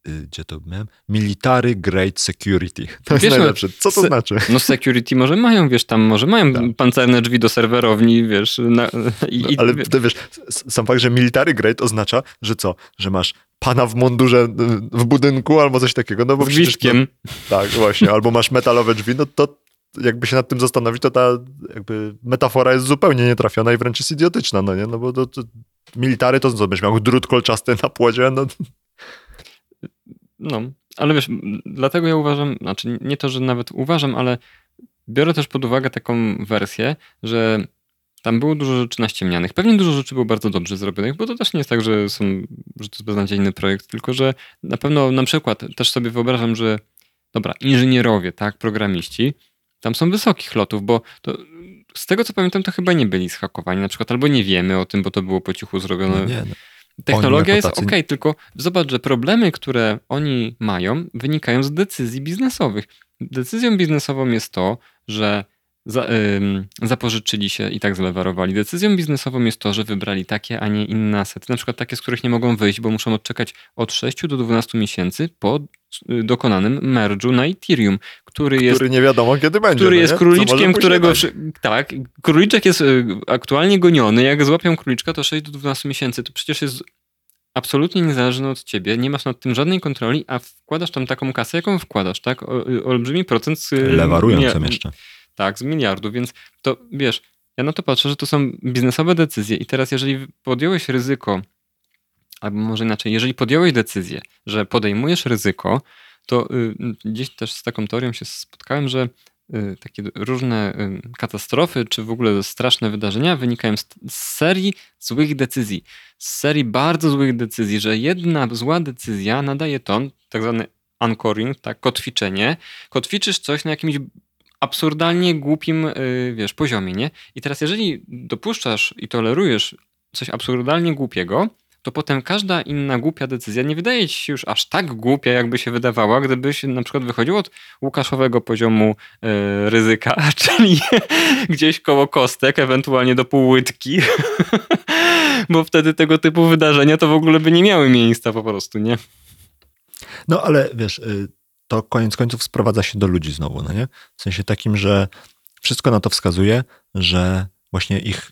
y, Gdzie to miałem? Military Grade Security. To jest Wiesz, no, najlepsze. Co to se- znaczy? no security może mają, wiesz, tam może mają Tak. pancerne drzwi do serwerowni, wiesz. Na, i, No, i, ale ty wiesz, sam fakt, że military grade oznacza, że co? Że masz pana w mundurze y, w budynku albo coś takiego, no bo przecież... tak, właśnie. Albo masz metalowe drzwi, no to jakby się nad tym zastanowić, to ta jakby metafora jest zupełnie nietrafiona i wręcz jest idiotyczna, no nie? No bo to, to military to co, byś miał drut kolczasty na płodzie, no. No, ale wiesz, dlatego ja uważam, znaczy nie to, że nawet uważam, ale biorę też pod uwagę taką wersję, że tam było dużo rzeczy naściemnianych. Pewnie dużo rzeczy było bardzo dobrze zrobionych, bo to też nie jest tak, że, są, że to jest beznadziejny projekt, tylko że na pewno na przykład też sobie wyobrażam, że dobra, inżynierowie, tak, programiści, tam są wysokich lotów, bo to, z tego co pamiętam, to chyba nie byli zhakowani na przykład, albo nie wiemy o tym, bo to było po cichu zrobione. no nie, no. Technologia jest ok, tylko zobacz, że problemy, które oni mają, wynikają z decyzji biznesowych. Decyzją biznesową jest to, że za, ym, zapożyczyli się i tak zlewarowali. Decyzją biznesową jest to, że wybrali takie, a nie inne asety. Na przykład takie, z których nie mogą wyjść, bo muszą odczekać od 6 do 12 miesięcy po y, dokonanym merge'u na Ethereum, który jest Który nie wiadomo kiedy będzie. który no jest nie? Króliczkiem, którego. Tak, króliczek jest y, aktualnie goniony. Jak złapią króliczka, to 6 do 12 miesięcy. To przecież jest absolutnie niezależne od ciebie. Nie masz nad tym żadnej kontroli, a wkładasz tam taką kasę, jaką wkładasz, tak? O, y, olbrzymi procent. z, Lewarują nie- tam jeszcze. Tak, z miliardu, więc to wiesz, ja na to patrzę, że to są biznesowe decyzje i teraz jeżeli podjąłeś ryzyko, albo może inaczej, jeżeli podjąłeś decyzję, że podejmujesz ryzyko, to y, gdzieś też z taką teorią się spotkałem, że y, takie różne y, katastrofy, czy w ogóle straszne wydarzenia wynikają z, z serii złych decyzji. Z serii bardzo złych decyzji, że jedna zła decyzja nadaje ton, tak zwany anchoring, tak, kotwiczenie. Kotwiczysz coś na jakimś absurdalnie głupim, y, wiesz, poziomie, nie? I teraz jeżeli dopuszczasz i tolerujesz coś absurdalnie głupiego, to potem każda inna głupia decyzja nie wydaje ci się już aż tak głupia, jakby się wydawała, gdybyś na przykład wychodził od łukaszowego poziomu y, ryzyka, czyli gdzieś koło kostek, ewentualnie do półłytki, bo wtedy tego typu wydarzenia to w ogóle by nie miały miejsca po prostu, nie? No ale wiesz, y, to koniec końców sprowadza się do ludzi znowu, no nie? W sensie takim, że wszystko na to wskazuje, że właśnie ich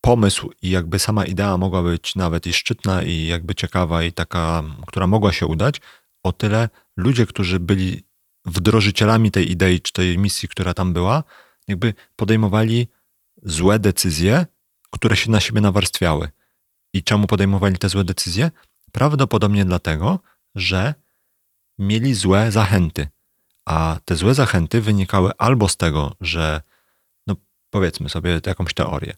pomysł i jakby sama idea mogła być nawet i szczytna i jakby ciekawa i taka, która mogła się udać, o tyle ludzie, którzy byli wdrożycielami tej idei czy tej misji, która tam była, jakby podejmowali złe decyzje, które się na siebie nawarstwiały. I czemu podejmowali te złe decyzje? Prawdopodobnie dlatego, że mieli złe zachęty. A te złe zachęty wynikały albo z tego, że, no powiedzmy sobie jakąś teorię.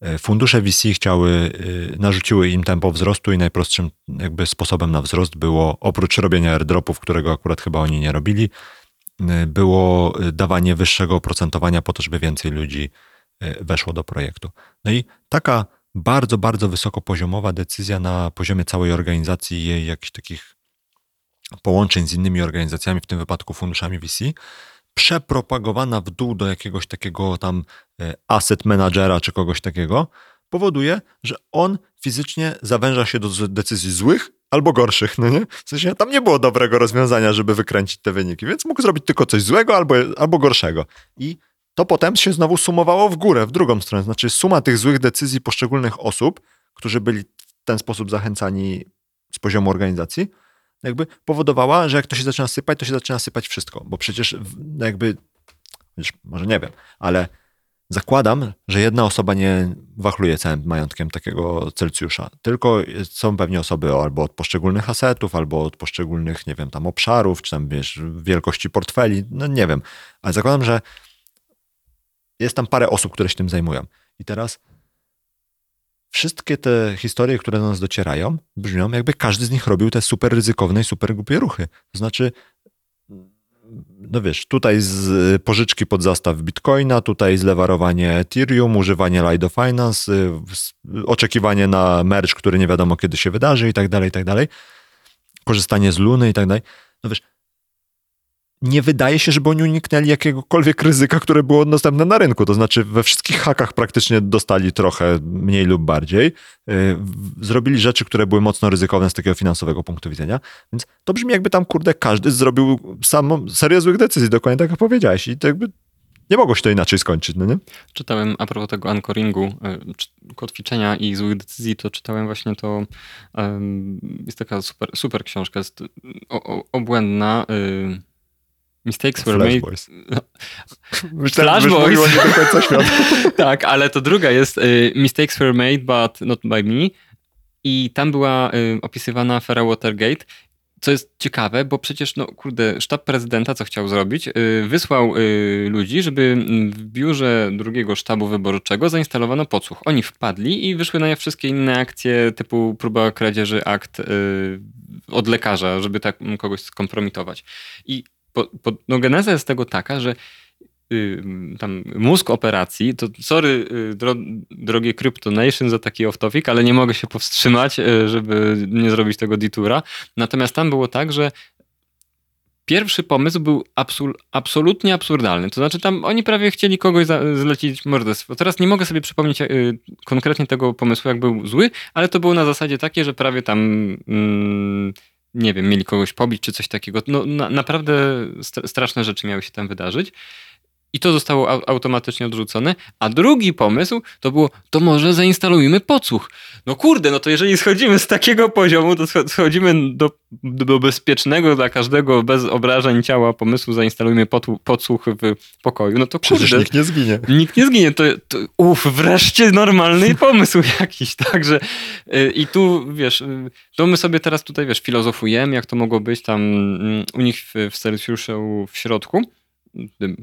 E, Fundusze VC chciały, y, narzuciły im tempo wzrostu i najprostszym jakby sposobem na wzrost było, oprócz robienia airdropów, którego akurat chyba oni nie robili, y, było dawanie wyższego oprocentowania po to, żeby więcej ludzi weszło do projektu. No i taka bardzo, bardzo wysokopoziomowa decyzja na poziomie całej organizacji i jej jakichś takich połączeń z innymi organizacjami, w tym wypadku funduszami VC, przepropagowana w dół do jakiegoś takiego tam e, asset managera czy kogoś takiego, powoduje, że on fizycznie zawęża się do decyzji złych albo gorszych, no nie? W sensie tam nie było dobrego rozwiązania, żeby wykręcić te wyniki, więc mógł zrobić tylko coś złego albo, albo gorszego. I to potem się znowu sumowało w górę, w drugą stronę. Znaczy suma tych złych decyzji poszczególnych osób, którzy byli w ten sposób zachęcani z poziomu organizacji, jakby powodowała, że jak to się zaczyna sypać, to się zaczyna sypać wszystko, bo przecież no jakby, może nie wiem, ale zakładam, że jedna osoba nie wachluje całym majątkiem takiego Celsjusza, tylko są pewnie osoby albo od poszczególnych asetów, albo od poszczególnych, nie wiem, tam obszarów, czy tam, wiesz, wielkości portfeli, no nie wiem, ale zakładam, że jest tam parę osób, które się tym zajmują. I teraz wszystkie te historie, które do nas docierają, brzmią jakby każdy z nich robił te super ryzykowne i super głupie ruchy. To znaczy, no wiesz, tutaj z pożyczki pod zastaw bitcoina, tutaj zlewarowanie Ethereum, używanie Lido Finance, y, oczekiwanie na merge, który nie wiadomo kiedy się wydarzy i tak dalej, i tak dalej. Korzystanie z Luny i tak dalej. No wiesz, nie wydaje się, żeby oni uniknęli jakiegokolwiek ryzyka, które było dostępne na rynku. To znaczy, we wszystkich hakach praktycznie dostali trochę mniej lub bardziej. W- Zrobili rzeczy, które były mocno ryzykowne z takiego finansowego punktu widzenia. Więc to brzmi, jakby tam, kurde, każdy zrobił samą serię złych decyzji, dokładnie tak jak powiedziałeś. I to jakby nie mogło się to inaczej skończyć, no nie? Czytałem a propos tego anchoringu, y, kotwiczenia i złych decyzji, to czytałem właśnie to, jest taka super, super książka, jest y, obłędna, y, Mistakes were Flash made... Boys. No. Myślałem, Flash Boys. nie do końca świata. tak, ale to druga jest y, Mistakes were made, but not by me. I tam była y, opisywana afera Watergate. Co jest ciekawe, bo przecież, no kurde, sztab prezydenta co chciał zrobić? Y, wysłał ludzi, żeby w biurze drugiego sztabu wyborczego zainstalowano podsłuch. Oni wpadli i wyszły na jaw wszystkie inne akcje typu próba kradzieży akt od lekarza, żeby tak kogoś skompromitować. I po, po, no geneza jest tego taka, że y, tam mózg operacji, to sorry y, dro, drogie Crypto Nation za taki off-topic, ale nie mogę się powstrzymać, y, żeby nie zrobić tego detura. Natomiast tam było tak, że pierwszy pomysł był absul, absolutnie absurdalny. To znaczy tam oni prawie chcieli kogoś zlecić morderstwo. Teraz nie mogę sobie przypomnieć y, konkretnie tego pomysłu, jak był zły, ale to było na zasadzie takie, że prawie tam... Mm, nie wiem, mieli kogoś pobić czy coś takiego. No, na, naprawdę stra- straszne rzeczy miały się tam wydarzyć. I to zostało au- automatycznie odrzucone. A drugi pomysł to było, to może zainstalujmy podsłuch. No kurde, no to jeżeli schodzimy z takiego poziomu, to scho- schodzimy do, do bezpiecznego dla każdego bez obrażeń ciała pomysłu, zainstalujmy podsłuch w pokoju. No to Przecież kurde. nikt nie zginie. Nikt nie zginie. To, to uff, wreszcie normalny pomysł jakiś, także y, i tu, wiesz, y, to my sobie teraz tutaj, wiesz, filozofujemy, jak to mogło być tam mm, u nich w, w Celsjuszu w środku.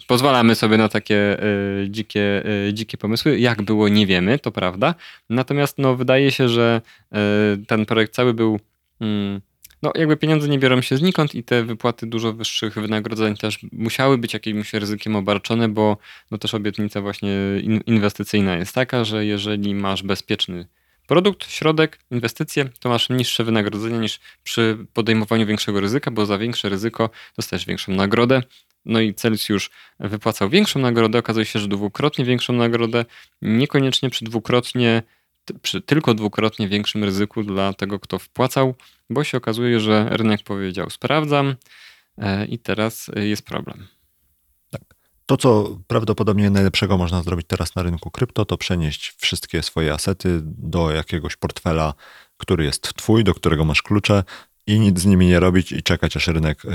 Pozwalamy sobie na takie y, dzikie, y, dzikie pomysły. Jak było, nie wiemy, to prawda. Natomiast no, wydaje się, że y, ten projekt cały był mm, no jakby pieniądze nie biorą się znikąd i te wypłaty dużo wyższych wynagrodzeń też musiały być jakimś ryzykiem obarczone, bo no też obietnica właśnie in, inwestycyjna jest taka, że jeżeli masz bezpieczny produkt, środek, inwestycje, to masz niższe wynagrodzenie niż przy podejmowaniu większego ryzyka, bo za większe ryzyko dostajesz większą nagrodę. No i Celsjusz wypłacał większą nagrodę, okazuje się, że dwukrotnie większą nagrodę, niekoniecznie przy dwukrotnie przy tylko dwukrotnie większym ryzyku dla tego, kto wpłacał, bo się okazuje, że rynek powiedział: Sprawdzam e, i teraz e, jest problem. To, co prawdopodobnie najlepszego można zrobić teraz na rynku krypto, to przenieść wszystkie swoje asety do jakiegoś portfela, który jest twój, do którego masz klucze i nic z nimi nie robić i czekać, aż rynek y,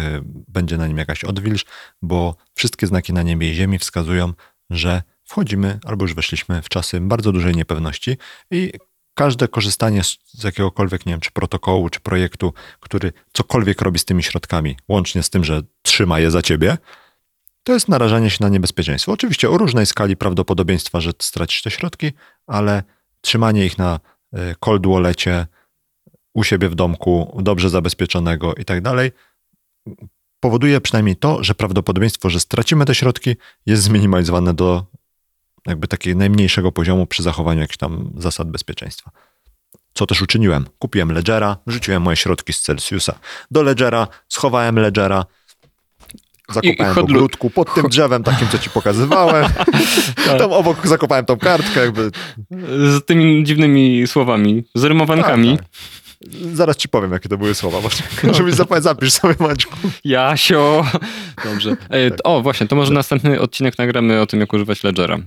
będzie na nim jakaś odwilż, bo wszystkie znaki na niebie i ziemi wskazują, że wchodzimy albo już weszliśmy w czasy bardzo dużej niepewności i każde korzystanie z, z jakiegokolwiek, nie wiem, czy protokołu, czy projektu, który cokolwiek robi z tymi środkami, łącznie z tym, że trzyma je za ciebie, to jest narażanie się na niebezpieczeństwo. Oczywiście o różnej skali prawdopodobieństwa, że stracisz te środki, ale trzymanie ich na y, cold wallecie, u siebie w domku, dobrze zabezpieczonego i tak dalej, powoduje przynajmniej to, że prawdopodobieństwo, że stracimy te środki, jest zminimalizowane do jakby takiego najmniejszego poziomu przy zachowaniu jakichś tam zasad bezpieczeństwa. Co też uczyniłem? Kupiłem Ledgera, wrzuciłem moje środki z Celsiusa do Ledgera, schowałem Ledgera, zakopałem w chodlu- ogródku pod tym drzewem takim, co ci pokazywałem. Tam obok zakopałem tą kartkę, jakby. Z tymi dziwnymi słowami, z rymowankami. Tak, tak. Zaraz ci powiem, jakie to były słowa. Może, żebyś zapamiętał, zapisz sobie, Maćku. Jasio. Dobrze. E, Tak. O, właśnie, to może następny odcinek nagramy o tym, jak używać Ledgera.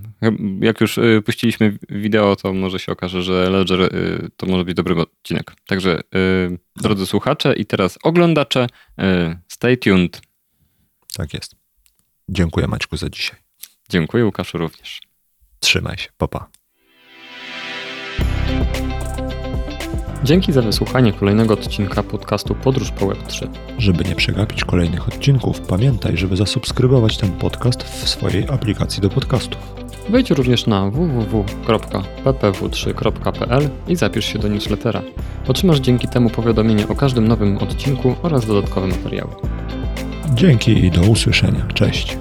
Jak już y, puściliśmy wideo, to może się okaże, że Ledger y, to może być dobry odcinek. Także, y, drodzy słuchacze i teraz oglądacze, y, stay tuned. Tak jest. Dziękuję, Maćku, za dzisiaj. Dziękuję Łukaszu również. Trzymaj się. Papa. Pa. Dzięki za wysłuchanie kolejnego odcinka podcastu Podróż po Web3. Żeby nie przegapić kolejnych odcinków, pamiętaj, żeby zasubskrybować ten podcast w swojej aplikacji do podcastów. Wejdź również na www.ppw3.pl i zapisz się do newslettera. Otrzymasz dzięki temu powiadomienie o każdym nowym odcinku oraz dodatkowe materiały. Dzięki i do usłyszenia. Cześć.